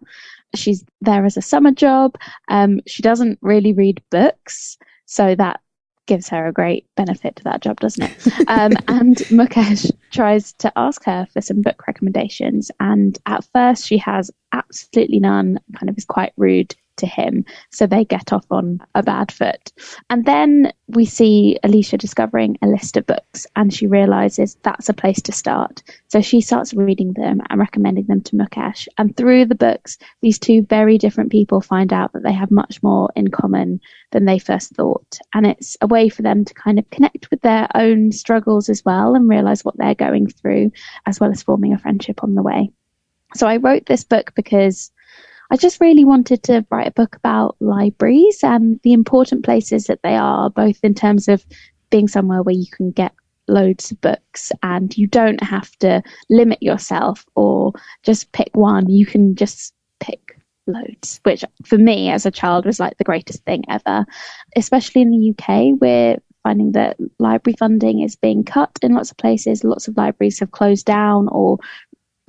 She's there as a summer job. Um, she doesn't really read books, so that gives her a great benefit to that job, doesn't it? Um, and Mukesh tries to ask her for some book recommendations, and at first she has absolutely none. Kind of is quite rude to him. So they get off on a bad foot. And then we see Aleisha discovering a list of books and she realizes that's a place to start. So she starts reading them and recommending them to Mukesh. And through the books, these two very different people find out that they have much more in common than they first thought. And it's a way for them to kind of connect with their own struggles as well and realize what they're going through, as well as forming a friendship on the way. So I wrote this book because I just really wanted to write a book about libraries and the important places that they are, both in terms of being somewhere where you can get loads of books and you don't have to limit yourself or just pick one. You can just pick loads, which for me as a child was like the greatest thing ever, especially in the UK. We're finding that library funding is being cut in lots of places. Lots of libraries have closed down or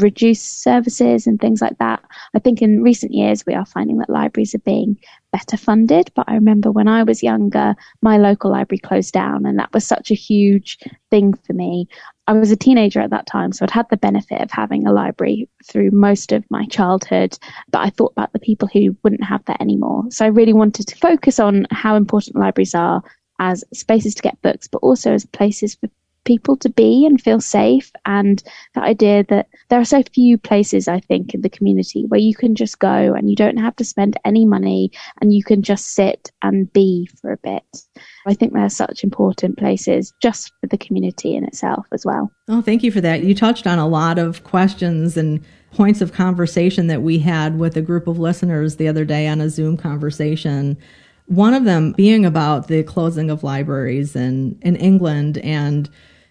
reduce services and things like that. I think in recent years we are finding that libraries are being better funded. But I remember when I was younger, my local library closed down, and that was such a huge thing for me. I was a teenager at that time, so I'd had the benefit of having a library through most of my childhood. But I thought about the people who wouldn't have that anymore. So I really wanted to focus on how important libraries are as spaces to get books, but also as places for people to be and feel safe. And the idea that there are so few places, I think, in the community where you can just go and you don't have to spend any money and you can just sit and be for a bit. I think they're such important places just for the community in itself as well. Oh, thank you for that. You touched on a lot of questions and points of conversation that we had with a group of listeners the other day on a Zoom conversation. One of them being about the closing of libraries in, in England and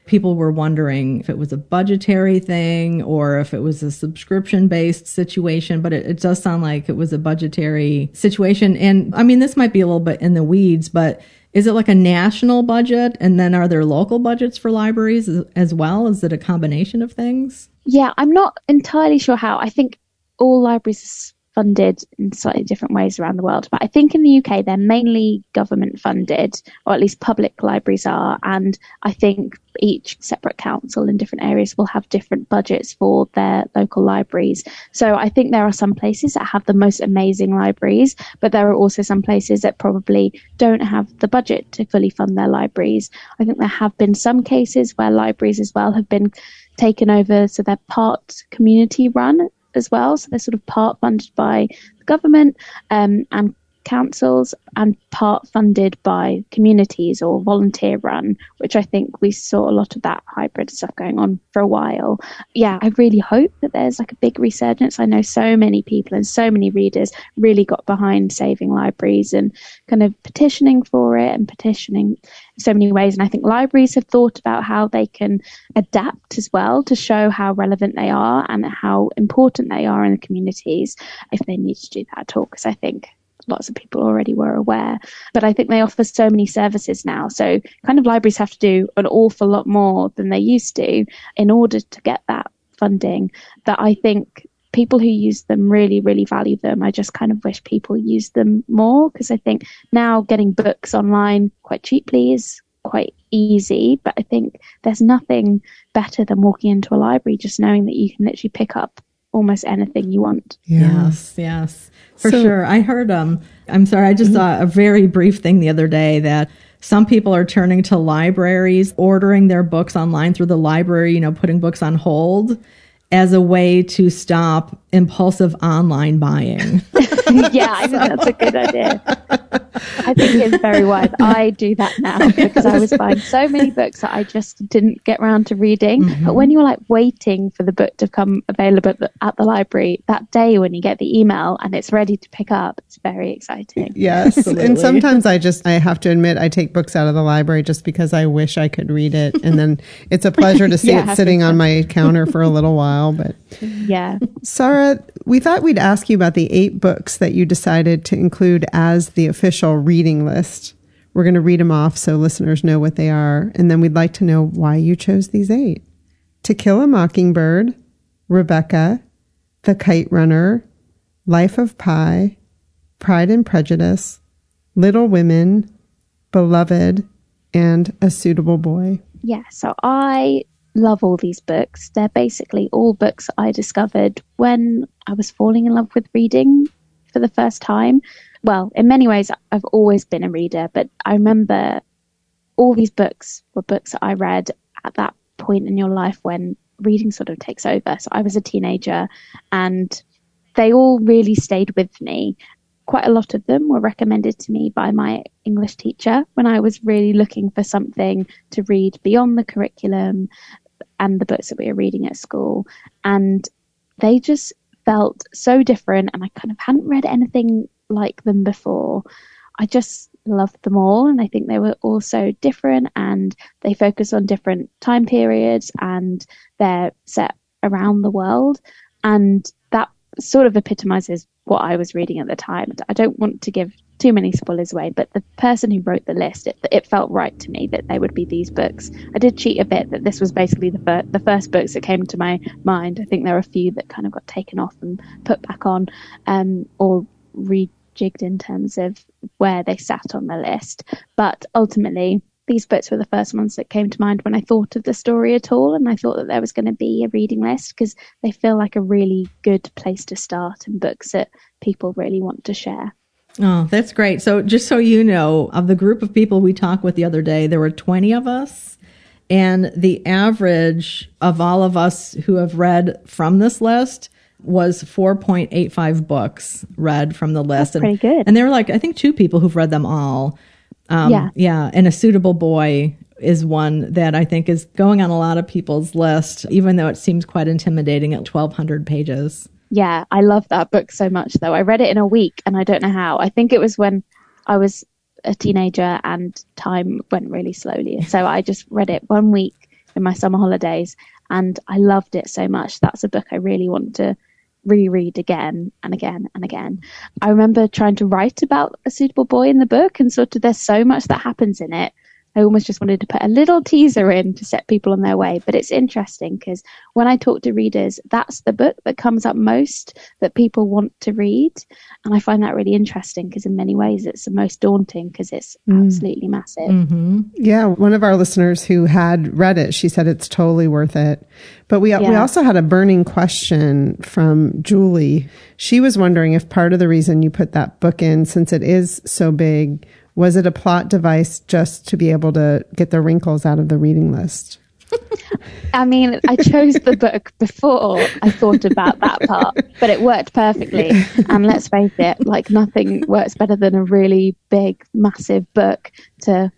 people were wondering if it was a budgetary thing or if it was a subscription based situation, but it, it, does sound like it was a budgetary situation. And I mean, this might be a little bit in the weeds, but is it like a national budget? And then are there local budgets for libraries as, well? Is it a combination of things? Yeah, I'm not entirely sure how. I think all libraries funded in slightly different ways around the world. But I think in the UK, they're mainly government funded, or at least public libraries are. And I think each separate council in different areas will have different budgets for their local libraries. So I think there are some places that have the most amazing libraries, but there are also some places that probably don't have the budget to fully fund their libraries. I think there have been some cases where libraries as well have been taken over so they're part community run as well. So they're sort of part funded by the government um, and councils and part funded by communities or volunteer run, which I think we saw a lot of that hybrid stuff going on for a while. Yeah, I really hope that there's like a big resurgence. I know so many people and so many readers really got behind saving libraries and kind of petitioning for it and petitioning in so many ways. And I think libraries have thought about how they can adapt as well to show how relevant they are and how important they are in the communities if they need to do that at all. Because I think lots of people already were aware. But I think they offer so many services now. So kind of libraries have to do an awful lot more than they used to in order to get that funding that I think people who use them really, really value them. I just kind of wish people use them more because I think now getting books online quite cheaply is quite easy, but I think there's nothing better than walking into a library just knowing that you can literally pick up almost anything you want. Yes, yes, for so, sure. I heard, um, I'm sorry, I just mm-hmm. saw a very brief thing the other day that some people are turning to libraries, ordering their books online through the library, you know, putting books on hold as a way to stop impulsive online buying. yeah, I think that's a good idea. I think it's very wise. I do that now because I was buying so many books that I just didn't get around to reading. Mm-hmm. But when you're like waiting for the book to come available at the, at the, library that day when you get the email and it's ready to pick up, it's very exciting. Yes. and sometimes I just, I have to admit, I take books out of the library just because I wish I could read it. And then it's a pleasure to see yeah, it sitting on my counter for a little while. But yeah. Sara, we thought we'd ask you about the eight books that you decided to include as the official reading list. We're going to read them off so listeners know what they are, and then we'd like to know why you chose these eight. To Kill a Mockingbird, Rebecca, The Kite Runner, Life of Pi, Pride and Prejudice, Little Women, Beloved, and A Suitable Boy. Yeah, so I love all these books. They're basically all books I discovered when I was falling in love with reading for the first time. well, in many ways, I've always been a reader, but I remember all these books were books that I read at that point in your life when reading sort of takes over. So I was a teenager and they all really stayed with me. Quite a lot of them were recommended to me by my English teacher when I was really looking for something to read beyond the curriculum and the books that we were reading at school. And they just felt so different and I kind of hadn't read anything like them before. I just loved them all and I think they were all so different and they focus on different time periods and they're set around the world and that sort of epitomizes what I was reading at the time. I don't want to give too many spoilers away, but the person who wrote the list, it, it felt right to me that they would be these books. I did cheat a bit that this was basically the, fir- the first books that came to my mind. I think there are a few that kind of got taken off and put back on um, or rejigged in terms of where they sat on the list. But ultimately, these books were the first ones that came to mind when I thought of the story at all. And I thought that there was going to be a reading list because they feel like a really good place to start and books that people really want to share. Oh, that's great. So, just so you know, of the group of people we talked with the other day, there were 20 of us. And the average of all of us who have read from this list was 4.85 books read from the list. That's pretty good. And there were like, I think, two people who've read them all. Um, Yeah. Yeah. And A Suitable Boy is one that I think is going on a lot of people's list, even though it seems quite intimidating at 1,200 pages. Yeah, I love that book so much though. I read it in a week and I don't know how. I think it was when I was a teenager and time went really slowly. So I just read it one week in my summer holidays and I loved it so much. That's a book I really want to reread again and again and again. I remember trying to write about a suitable boy in the book and sort of there's so much that happens in it. I almost just wanted to put a little teaser in to set people on their way. But it's interesting because when I talk to readers, that's the book that comes up most that people want to read. And I find that really interesting because in many ways it's the most daunting because it's absolutely massive. Mm-hmm. Yeah, one of our listeners who had read it, she said it's totally worth it. But we we also had a burning question from Julie. She was wondering if part of the reason you put that book in, since it is so big, was it a plot device just to be able to get the wrinkles out of the reading list? I mean, I chose the book before I thought about that part, but it worked perfectly. And let's face it, like nothing works better than a really big, massive book to,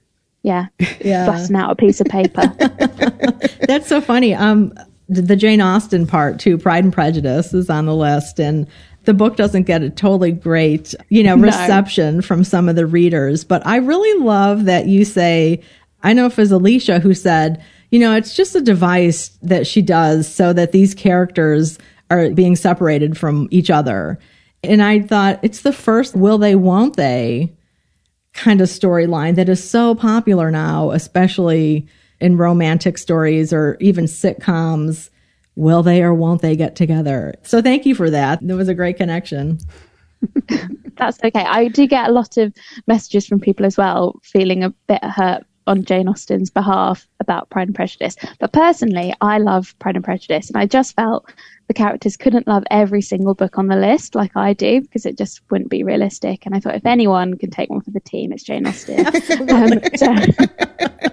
yeah, Yeah. flatten out a piece of paper. That's so funny. Um, the the Jane Austen part too, Pride and Prejudice, is on the list, and the book doesn't get a totally great, you know, No. reception from some of the readers. But I really love that you say. I know if it was Aleisha who said, you know, it's just a device that she does so that these characters are being separated from each other. And I thought it's the first will they, won't they kind of storyline that is so popular now, especially in romantic stories or even sitcoms. Will they or won't they get together? So thank you for that. There was a great connection. That's okay. I do get a lot of messages from people as well, feeling a bit hurt on Jane Austen's behalf about Pride and Prejudice. But personally, I love Pride and Prejudice, and I just felt the characters couldn't love every single book on the list like I do because it just wouldn't be realistic. And I thought if anyone can take one for the team, it's Jane Austen. um, so-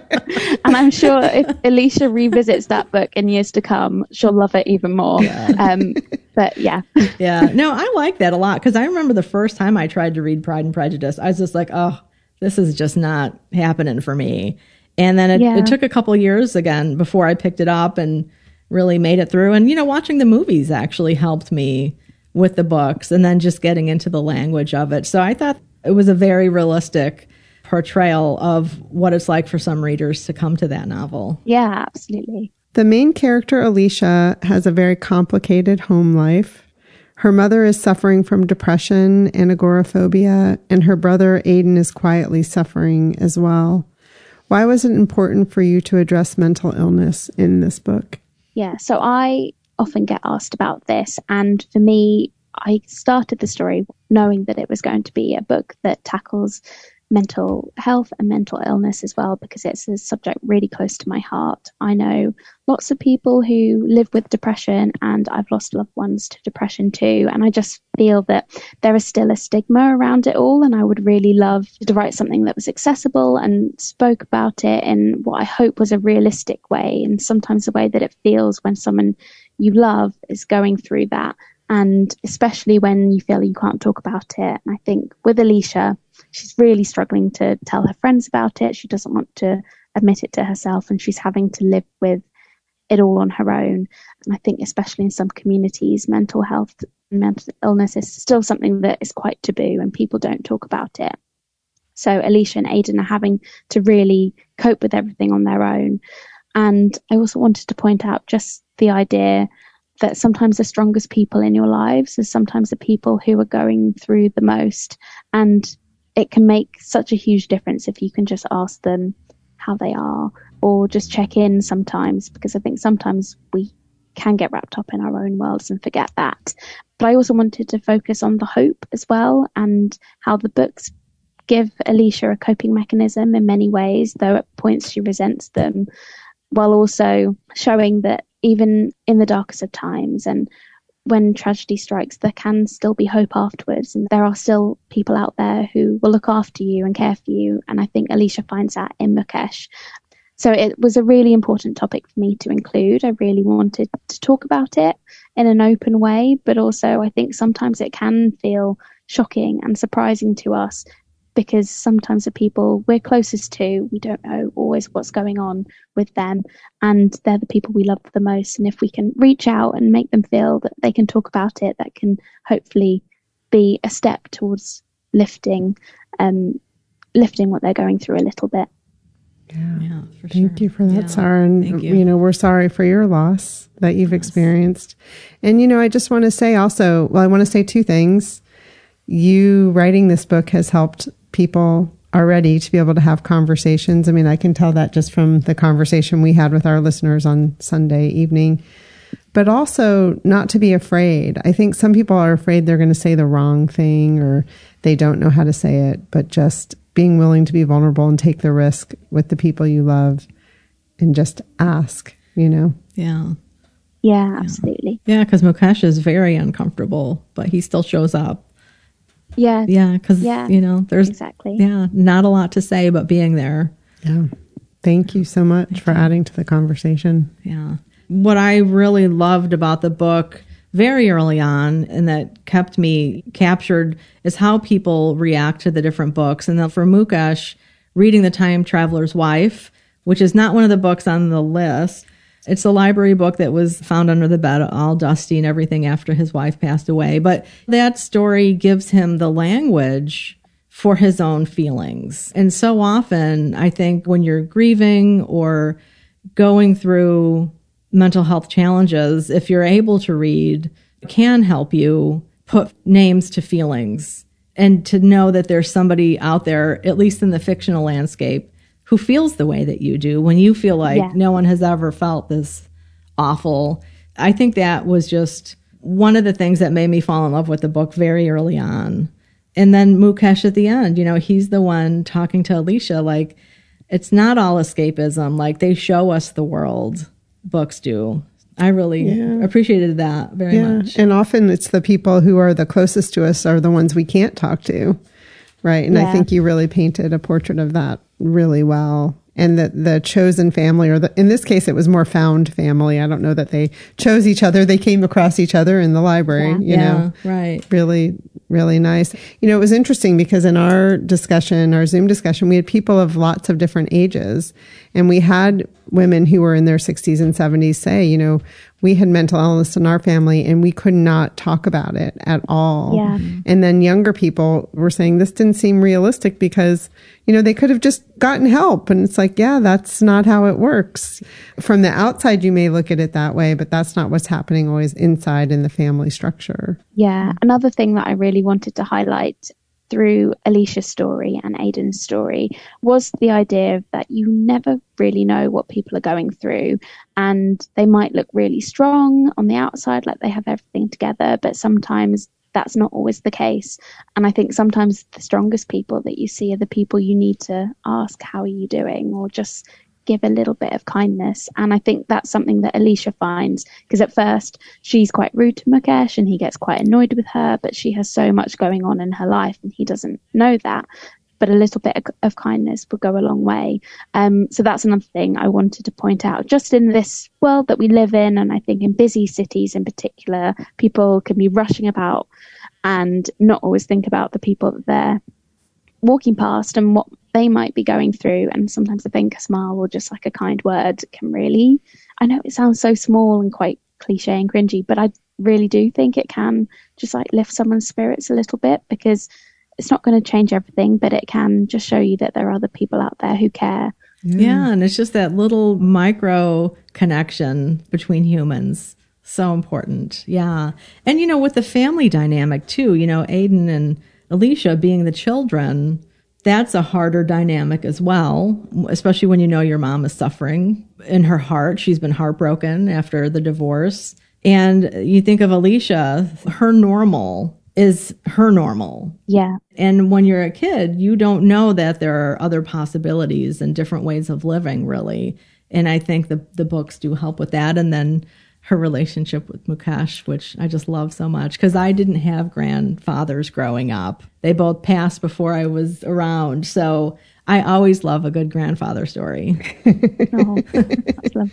and I'm sure if Aleisha revisits that book in years to come, she'll love it even more. Um, but yeah. Yeah. No, I like that a lot because I remember the first time I tried to read Pride and Prejudice, I was just like, oh, this is just not happening for me. And then it, Yeah. it took a couple years again before I picked it up and really made it through. And, you know, watching the movies actually helped me with the books and then just getting into the language of it. So I thought it was a very realistic portrayal of what it's like for some readers to come to that novel. Yeah, absolutely. The main character, Aleisha, has a very complicated home life. Her mother is suffering from depression and agoraphobia, and her brother, Aidan, is quietly suffering as well. Why was it important for you to address mental illness in this book? Yeah, so I often get asked about this, and for me, I started the story knowing that it was going to be a book that tackles mental health and mental illness as well because it's a subject really close to my heart. I know lots of people who live with depression and I've lost loved ones to depression too and I just feel that there is still a stigma around it all and I would really love to write something that was accessible and spoke about it in what I hope was a realistic way and sometimes the way that it feels when someone you love is going through that and especially when you feel you can't talk about it. And I think with Aleisha, she's really struggling to tell her friends about it. She doesn't want to admit it to herself, and she's having to live with it all on her own. And I think, especially in some communities, mental health and mental illness is still something that is quite taboo, and people don't talk about it. So Aleisha and Aidan are having to really cope with everything on their own. And I also wanted to point out just the idea that sometimes the strongest people in your lives are sometimes the people who are going through the most. And it can make such a huge difference if you can just ask them how they are or just check in sometimes, because I think sometimes we can get wrapped up in our own worlds and forget that. But I also wanted to focus on the hope as well and how the books give Aleisha a coping mechanism in many ways, though at points she resents them, while also showing that even in the darkest of times and when tragedy strikes, there can still be hope afterwards. And there are still people out there who will look after you and care for you. And I think Aleisha finds that in Mukesh. So it was a really important topic for me to include. I really wanted to talk about it in an open way, but also I think sometimes it can feel shocking and surprising to us because sometimes the people we're closest to, we don't know always what's going on with them. And they're the people we love the most. And if we can reach out and make them feel that they can talk about it, that can hopefully be a step towards lifting, um, lifting what they're going through a little bit. Yeah, yeah Thank sure. you for that, yeah. Sara. And, you. you. know, we're sorry for your loss that you've yes. experienced. And, you know, I just want to say also, well, I want to say two things. You writing this book has helped people are ready to be able to have conversations. I mean, I can tell that just from the conversation we had with our listeners on Sunday evening, but also not to be afraid. I think some people are afraid they're going to say the wrong thing or they don't know how to say it, but just being willing to be vulnerable and take the risk with the people you love and just ask, you know? Yeah. Yeah, absolutely. Yeah, because Mukesh is very uncomfortable, but he still shows up. Yeah. Yeah. Because, yeah, you know, there's exactly. Yeah. Not a lot to say, but being there. Yeah. Thank you so much Thank for you. adding to the conversation. Yeah. What I really loved about the book very early on and that kept me captured is how people react to the different books. And then for Mukesh, reading The Time Traveler's Wife, which is not one of the books on the list, it's a library book that was found under the bed, all dusty and everything after his wife passed away. But that story gives him the language for his own feelings. And so often, I think when you're grieving or going through mental health challenges, if you're able to read, can help you put names to feelings and to know that there's somebody out there, at least in the fictional landscape, who feels the way that you do when you feel like yeah. no one has ever felt this awful. I think that was just one of the things that made me fall in love with the book very early on. And then Mukesh at the end, you know, he's the one talking to Aleisha like it's not all escapism, like they show us the world books do. I really yeah. appreciated that very yeah. much. And often it's the people who are the closest to us are the ones we can't talk to. Right. And yeah. I think you really painted a portrait of that really well. And that the chosen family, or the, in this case, it was more found family. I don't know that they chose each other. They came across each other in the library, yeah. you yeah, know. Right. Really, really nice. You know, it was interesting because in our discussion, our Zoom discussion, we had people of lots of different ages. And we had women who were in their 60s and 70s say, you know, we had mental illness in our family and we could not talk about it at all. Yeah. And then younger people were saying this didn't seem realistic because, you know, they could have just gotten help. And it's like, yeah, that's not how it works. From the outside, you may look at it that way, but that's not what's happening always inside in the family structure. Yeah. Another thing that I really wanted to highlight through Aleisha's story and Aidan's story was the idea that you never really know what people are going through. And they might look really strong on the outside, like they have everything together, but sometimes that's not always the case. And I think sometimes the strongest people that you see are the people you need to ask, How are you doing? or just give a little bit of kindness. And I think that's something that Aleisha finds because at first she's quite rude to Mukesh and he gets quite annoyed with her, but she has so much going on in her life and he doesn't know that. But a little bit of kindness would go a long way. Um, so that's another thing I wanted to point out. Just in this world that we live in, and I think in busy cities in particular, people can be rushing about and not always think about the people that they're walking past and what they might be going through. And sometimes a think, a smile, or just like a kind word can really, I know it sounds so small and quite cliche and cringy, but I really do think it can just like lift someone's spirits a little bit because it's not going to change everything, but it can just show you that there are other people out there who care. Yeah. yeah, and it's just that little micro connection between humans. So important. Yeah. And you know, with the family dynamic too, you know, Aidan and Aleisha being the children, that's a harder dynamic as well, especially when you know your mom is suffering in her heart. She's been heartbroken after the divorce. And you think of Aleisha, her normal is her normal. Yeah. And when you're a kid, you don't know that there are other possibilities and different ways of living, really. And I think the, the books do help with that. And then her relationship with Mukesh, which I just love so much because I didn't have grandfathers growing up. They both passed before I was around. So I always love a good grandfather story. oh,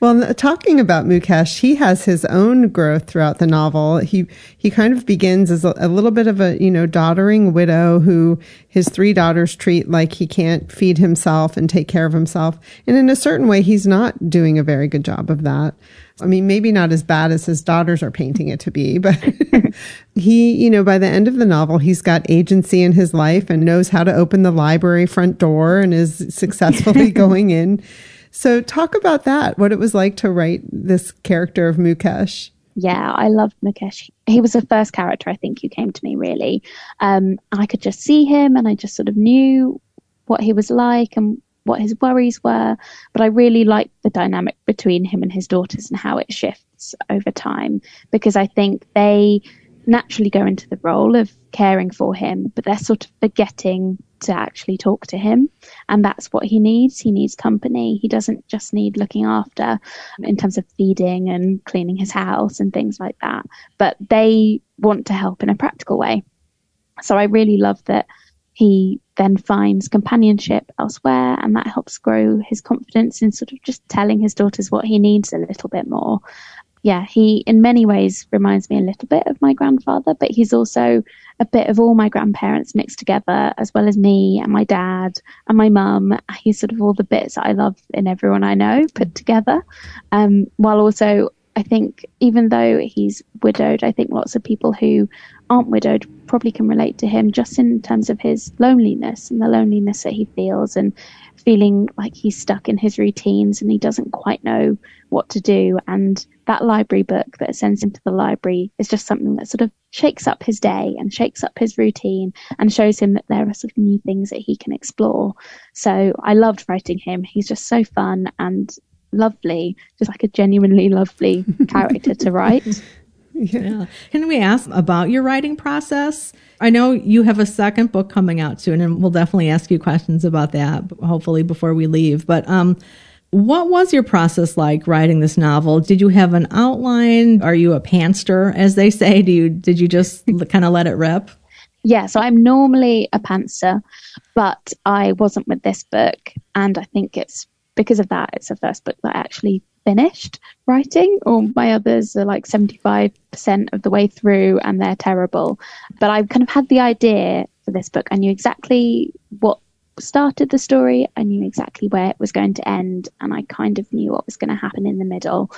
well, talking about Mukesh, he has his own growth throughout the novel. He he kind of begins as a, a, little bit of a you know doddering widow who his three daughters treat like he can't feed himself and take care of himself, and in a certain way, he's not doing a very good job of that. I mean, maybe not as bad as his daughters are painting it to be, but he, you know, by the end of the novel, he's got agency in his life and knows how to open the library front door and is successfully going in. So talk about that, what it was like to write this character of Mukesh. Yeah, I loved Mukesh. He was the first character I think who came to me really. Um, I could just see him and I just sort of knew what he was like and what his worries were, but I really liked the dynamic between him and his daughters and how it shifts over time because I think they naturally go into the role of caring for him, but they're sort of forgetting to actually talk to him. And that's what he needs. He needs company. He doesn't just need looking after in terms of feeding and cleaning his house and things like that, but they want to help in a practical way. So I really love that he then finds companionship elsewhere, and that helps grow his confidence in sort of just telling his daughters what he needs a little bit more. Yeah, he in many ways reminds me a little bit of my grandfather, but he's also a bit of all my grandparents mixed together, as well as me and my dad and my mum. He's sort of all the bits I love in everyone I know put together, um, while also I think even though he's widowed, I think lots of people who aren't widowed probably can relate to him just in terms of his loneliness and the loneliness that he feels and feeling like he's stuck in his routines and he doesn't quite know what to do. And that library book that sends him to the library is just something that sort of shakes up his day and shakes up his routine and shows him that there are sort of new things that he can explore. So I loved writing him. He's just so fun and lovely, just like a genuinely lovely character to write. Yeah. yeah. Can we ask about your writing process? I know you have a second book coming out soon, and we'll definitely ask you questions about that, hopefully, before we leave. But um, what was your process like writing this novel? Did you have an outline? Are you a pantser, as they say? Do you did you just kind of let it rip? Yeah, so I'm normally a pantser, but I wasn't with this book, and I think it's because of that, it's the first book that I actually finished writing, or my others are like 75% of the way through and they're terrible. But I kind of had the idea for this book. I knew exactly what started the story, I knew exactly where it was going to end, and I kind of knew what was going to happen in the middle.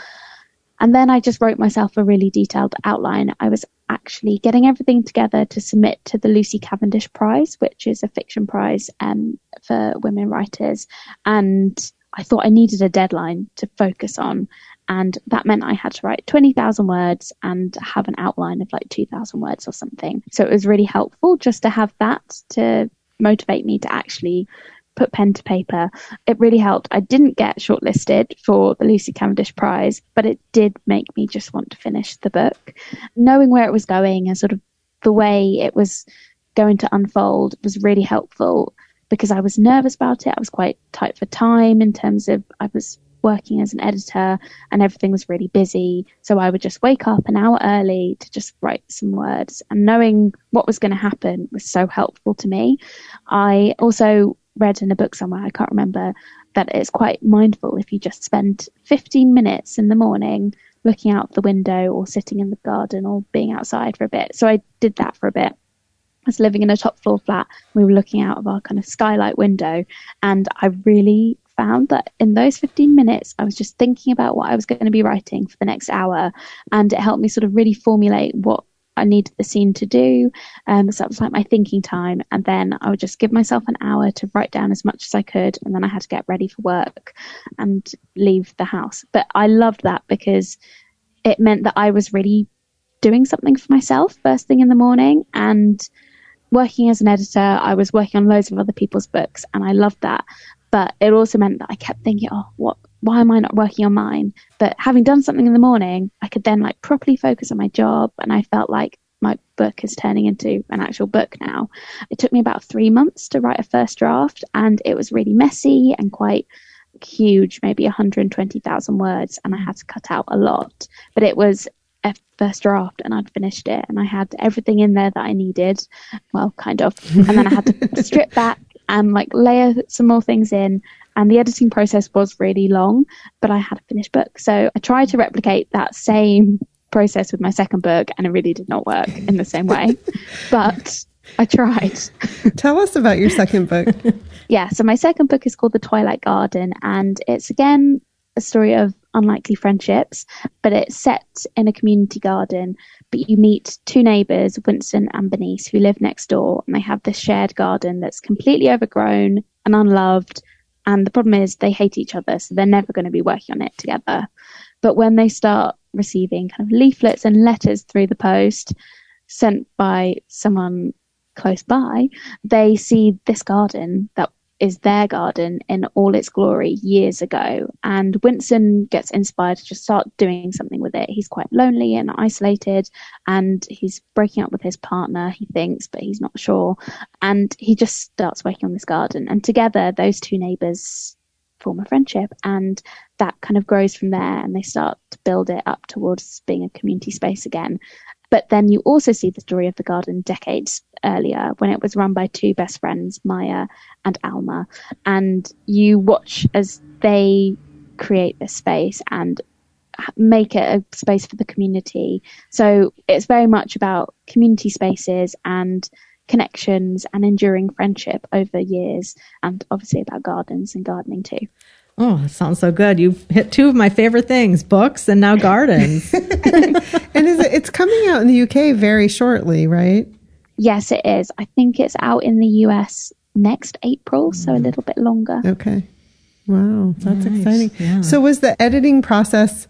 And then I just wrote myself a really detailed outline. I was actually getting everything together to submit to the Lucy Cavendish Prize, which is a fiction prize um, for women writers. And I thought I needed a deadline to focus on. And that meant I had to write 20,000 words and have an outline of like 2,000 words or something. So it was really helpful just to have that to motivate me to actually put pen to paper. It really helped. I didn't get shortlisted for the Lucy Cavendish Prize, but it did make me just want to finish the book. Knowing where it was going and sort of the way it was going to unfold was really helpful because I was nervous about it. I was quite tight for time in terms of I was working as an editor and everything was really busy. So I would just wake up an hour early to just write some words and knowing what was going to happen was so helpful to me. I also read in a book somewhere, I can't remember, that it's quite mindful if you just spend 15 minutes in the morning looking out the window or sitting in the garden or being outside for a bit. So I did that for a bit. Was living in a top floor flat. We were looking out of our kind of skylight window, and I really found that in those 15 minutes, I was just thinking about what I was going to be writing for the next hour. And it helped me sort of really formulate what I needed the scene to do. Um, so that was like my thinking time. And then I would just give myself an hour to write down as much as I could. And then I had to get ready for work and leave the house. But I loved that because it meant that I was really doing something for myself first thing in the morning. And working as an editor, I was working on loads of other people's books and I loved that. But it also meant that I kept thinking, oh, what, why am I not working on mine? But having done something in the morning, I could then like properly focus on my job. And I felt like my book is turning into an actual book now. It took me about three months to write a first draft and it was really messy and quite huge, maybe 120,000 words. And I had to cut out a lot, but it was first draft and I'd finished it and I had everything in there that I needed. Well, kind of. And then I had to strip back and like layer some more things in. And the editing process was really long, but I had a finished book. So I tried to replicate that same process with my second book and it really did not work in the same way. but I tried. Tell us about your second book. yeah, so my second book is called The Twilight Garden and it's again a story of unlikely friendships, but it's set in a community garden. But you meet two neighbours, Winston and Bernice, who live next door, and they have this shared garden that's completely overgrown and unloved. And the problem is they hate each other, so they're never going to be working on it together. But when they start receiving kind of leaflets and letters through the post sent by someone close by, they see this garden that is their garden in all its glory years ago. And Winston gets inspired to just start doing something with it. He's quite lonely and isolated, and he's breaking up with his partner, he thinks, but he's not sure. And he just starts working on this garden. And together, those two neighbors form a friendship, and that kind of grows from there. And they start to build it up towards being a community space again. But then you also see the story of the garden decades earlier when it was run by two best friends, Maya and Alma. And you watch as they create this space and make it a space for the community. So it's very much about community spaces and connections and enduring friendship over years, and obviously about gardens and gardening too. Oh, it sounds so good. You've hit two of my favorite things books and now gardens. and it, it's coming out in the UK very shortly, right? Yes, it is. I think it's out in the US next April, so a little bit longer. Okay. Wow, that's nice. exciting. Yeah. So, was the editing process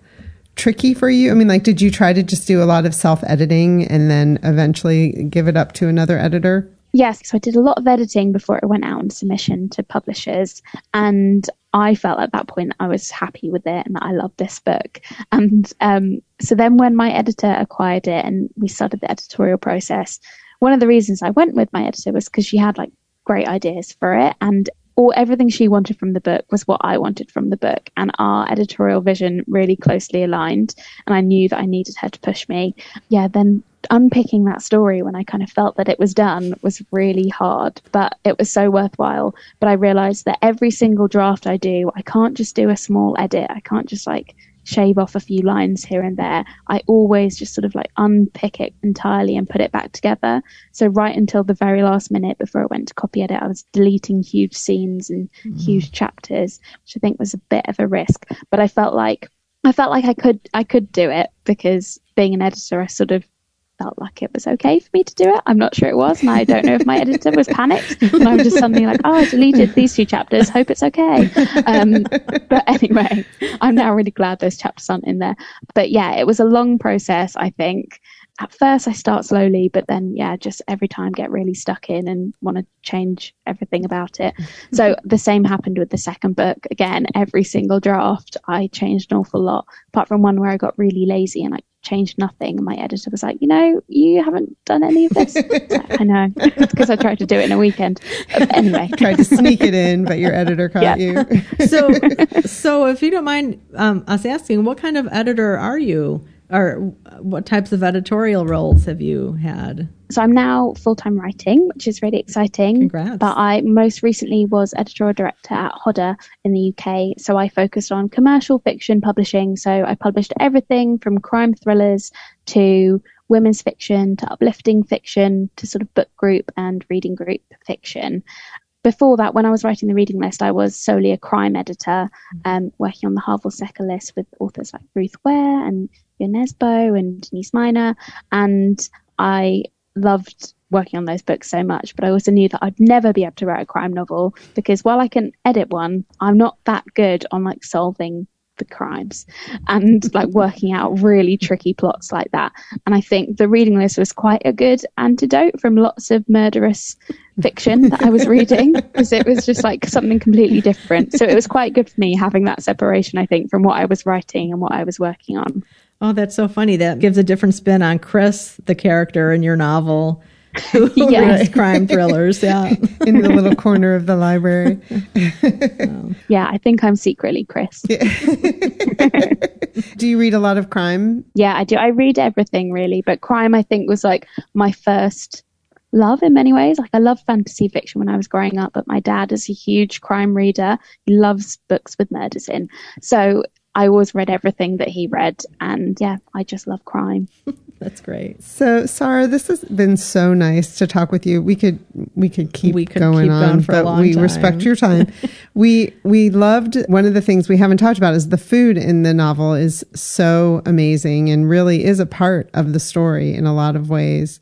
tricky for you? I mean, like, did you try to just do a lot of self editing and then eventually give it up to another editor? Yes, so I did a lot of editing before it went out on submission to publishers, and I felt at that point I was happy with it and that I loved this book. And um, so then when my editor acquired it and we started the editorial process, one of the reasons I went with my editor was because she had like great ideas for it and all everything she wanted from the book was what I wanted from the book, and our editorial vision really closely aligned. And I knew that I needed her to push me. Yeah, then unpicking that story when I kind of felt that it was done was really hard, but it was so worthwhile. But I realized that every single draft I do, I can't just do a small edit. I can't just like shave off a few lines here and there. I always just sort of like unpick it entirely and put it back together. So right until the very last minute before I went to copy edit, I was deleting huge scenes and mm. huge chapters, which I think was a bit of a risk. But I felt like I felt like I could I could do it because being an editor, I sort of felt like it was okay for me to do it. I'm not sure it was, and I don't know if my editor was panicked and I was just suddenly like, "Oh, I deleted these two chapters. Hope it's okay." Um, but anyway, I'm now really glad those chapters aren't in there. But yeah, it was a long process. I think at first I start slowly, but then yeah, just every time get really stuck in and want to change everything about it. So the same happened with the second book. Again, every single draft I changed an awful lot, apart from one where I got really lazy and I changed nothing. And my editor was like, you know, you haven't done any of this. I know, because I tried to do it in a weekend. But anyway, tried to sneak it in, but your editor caught Yeah. you. So, so if you don't mind um, us asking, what kind of editor are you? Or what types of editorial roles have you had? so I'm now full time writing, which is really exciting. Congrats. But I most recently was editorial director at Hodder in the UK. So I focused on commercial fiction publishing. So I published everything from crime thrillers to women's fiction to uplifting fiction to sort of book group and reading group fiction. Before that, when I was writing the reading list, I was solely a crime editor, um, working on the Harvill Secker list with authors like Ruth Ware and Jo Nesbø and Denise Mina. And I loved working on those books so much, but I also knew that I'd never be able to write a crime novel because while I can edit one, I'm not that good on like solving the crimes and like working out really tricky plots like that. And I think the reading list was quite a good antidote from lots of murderous fiction that I was reading because it was just like something completely different. So it was quite good for me having that separation, I think, from what I was writing and what I was working on. Oh, that's so funny. That gives a different spin on Chris, the character in your novel, who Yes. reads crime thrillers. Yeah. in the little corner of the library. Yeah, I think I'm secretly Chris. Do you read a lot of crime? Yeah, I do. I read everything really, but crime I think was like my first love in many ways. Like I loved fantasy fiction when I was growing up, but my dad is a huge crime reader. He loves books with murders in. So I always read everything that he read and yeah, I just love crime. That's great. So, Sara, this has been so nice to talk with you. We could we could keep We could going keep on, going for a but long we time. respect your time. we we loved one of the things we haven't talked about is the food in the novel is so amazing and really is a part of the story in a lot of ways.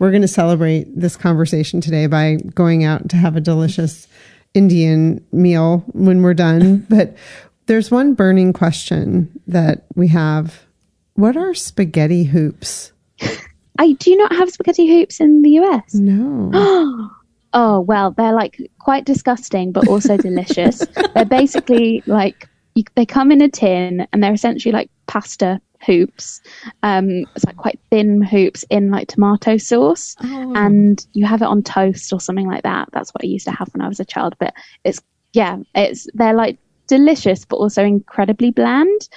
We're going to celebrate this conversation today by going out to have a delicious Indian meal when we're done. but there's one burning question that we have. What are spaghetti hoops? I do not have spaghetti hoops in the US? No. Oh, well, they're like quite disgusting, but also delicious. they're basically like, you, they come in a tin and they're essentially like pasta hoops. Um, it's like quite thin hoops in like tomato sauce. Oh. And you have it on toast or something like that. That's what I used to have when I was a child. But it's, yeah, it's, they're like delicious, but also incredibly bland.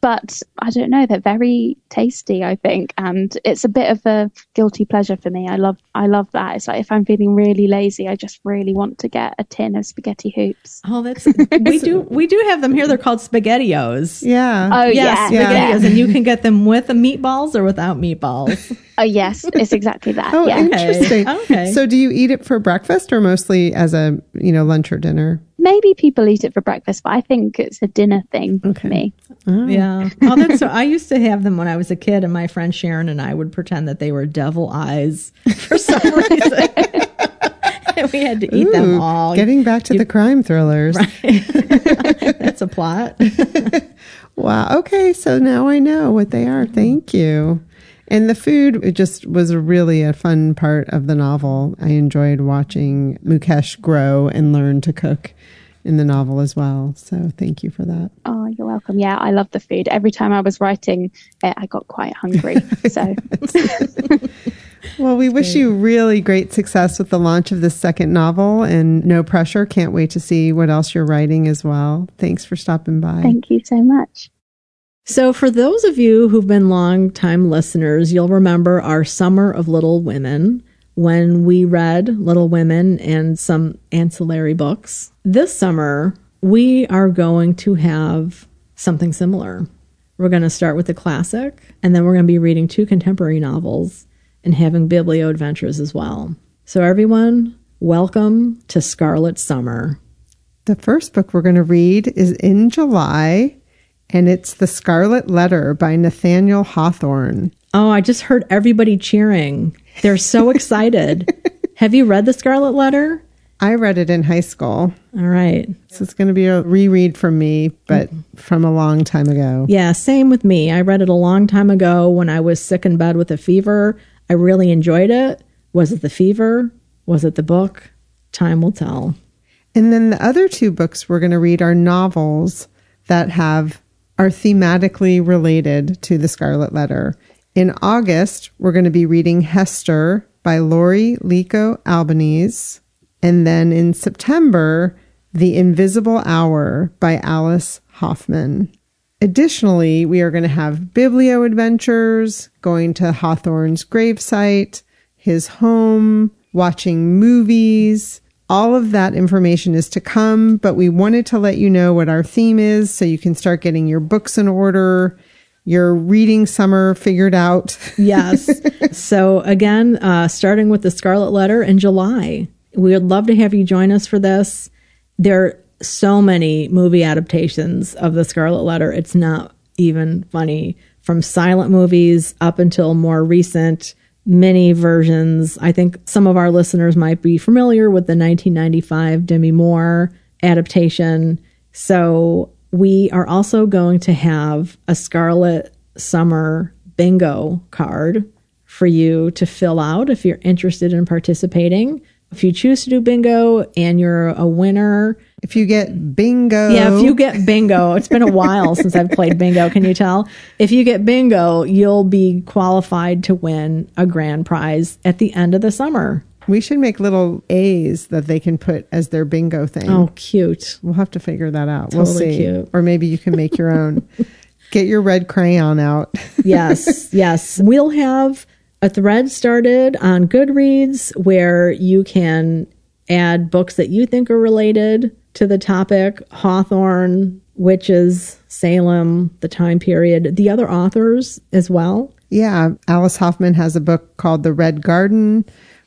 But I don't know, they're very tasty, I think, and it's a bit of a guilty pleasure for me. I love, I love that. It's like if I'm feeling really lazy, I just really want to get a tin of spaghetti hoops. Oh, that's we do we do have them here. They're called spaghettios. Yeah. Oh yes, yeah, spaghettios, yeah. and you can get them with the meatballs or without meatballs. Oh yes, it's exactly that. Oh, yeah. interesting. Okay. So, do you eat it for breakfast or mostly as a you know lunch or dinner? Maybe people eat it for breakfast, but I think it's a dinner thing for me. Oh. Yeah. Oh, that's so. I used to have them when I was a kid, and my friend Sharon and I would pretend that they were devil eyes for some reason. and we had to eat them all. Getting back to the crime thrillers. That's a plot. Wow. Okay. So now I know what they are. Thank you. And the food, it just was really a fun part of the novel. I enjoyed watching Mukesh grow and learn to cook in the novel as well. So thank you for that. Oh, you're welcome. Yeah, I love the food. Every time I was writing it, I got quite hungry. So Well, we wish you really great success with the launch of this second novel and no pressure. Can't wait to see what else you're writing as well. Thanks for stopping by. thank you so much. So, for those of you who've been long-time listeners, you'll remember our Summer of Little Women when we read Little Women and some ancillary books. This summer, we are going to have something similar. We're going to start with the classic, and then we're going to be reading two contemporary novels and having biblio adventures as well. So, everyone, welcome to Scarlet Summer. The first book we're going to read is in July, and it's The Scarlet Letter by Nathaniel Hawthorne. Oh, I just heard everybody cheering. They're so excited. Have you read The Scarlet Letter? I read it in high school. All right. So it's going to be a reread from me, but mm-hmm. from a long time ago. Yeah, same with me. I read it a long time ago when I was sick in bed with a fever. I really enjoyed it. Was it the fever? Was it the book? Time will tell. And then the other two books we're going to read are novels that have are thematically related to the Scarlet Letter. In August, we're going to be reading Hester by Laurie Lico Albanese. And then in September, The Invisible Hour by Alice Hoffman. Additionally, we are going to have biblio adventures, going to Hawthorne's gravesite, his home, watching movies. All of that information is to come, but we wanted to let you know what our theme is so you can start getting your books in order, your reading summer figured out. yes. So, again, uh, starting with the Scarlet Letter in July, we would love to have you join us for this. There are so many movie adaptations of the Scarlet Letter. It's not even funny. From silent movies up until more recent mini versions. I think some of our listeners might be familiar with the 1995 Demi Moore adaptation. So we are also going to have a Scarlet Summer bingo card for you to fill out if you're interested in participating. If you choose to do bingo and you're a winner, if you get bingo. Yeah, if you get bingo, it's been a while since I've played bingo. Can you tell? If you get bingo, you'll be qualified to win a grand prize at the end of the summer. We should make little A's that they can put as their bingo thing. Oh, cute. We'll have to figure that out. Totally we'll see. cute. Or maybe you can make your own. Get your red crayon out. yes, yes. We'll have a thread started on Goodreads where you can add books that you think are related to the topic Hawthorne, witches, Salem, the time period, the other authors as well. Yeah, Alice Hoffman has a book called The Red Garden,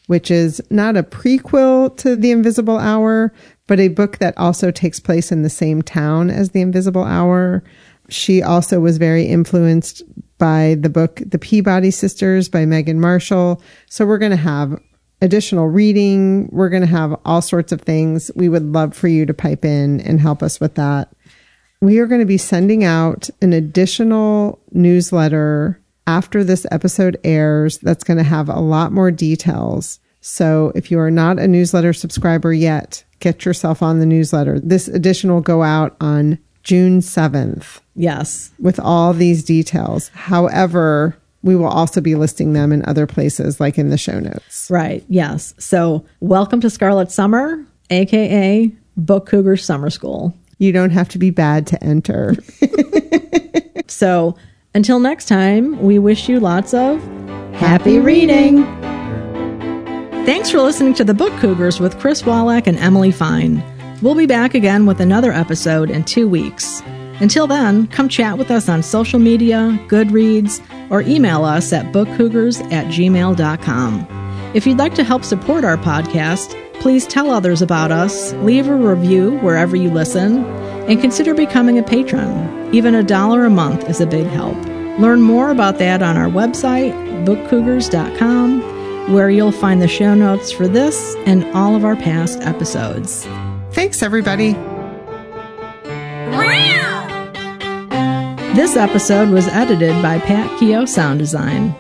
which is not a prequel to The Invisible Hour, but a book that also takes place in the same town as The Invisible Hour. She also was very influenced by the book The Peabody Sisters by Megan Marshall. So we're going to have additional reading. We're going to have all sorts of things. We would love for you to pipe in and help us with that. We are going to be sending out an additional newsletter after this episode airs that's going to have a lot more details. So if you are not a newsletter subscriber yet, get yourself on the newsletter. This edition will go out on June 7th. Yes. With all these details. However, we will also be listing them in other places, like in the show notes. Right. Yes. So, welcome to Scarlet Summer, aka Book Cougar Summer School. You don't have to be bad to enter. so, until next time, we wish you lots of happy reading. Thanks for listening to the Book Cougars with Chris Wolak and Emily Fine. We'll be back again with another episode in two weeks. Until then, come chat with us on social media, Goodreads, or email us at bookcougars at gmail.com. If you'd like to help support our podcast, please tell others about us, leave a review wherever you listen, and consider becoming a patron. Even a dollar a month is a big help. Learn more about that on our website, bookcougars.com, where you'll find the show notes for this and all of our past episodes. Thanks, everybody. This episode was edited by Pat Keogh Sound Design.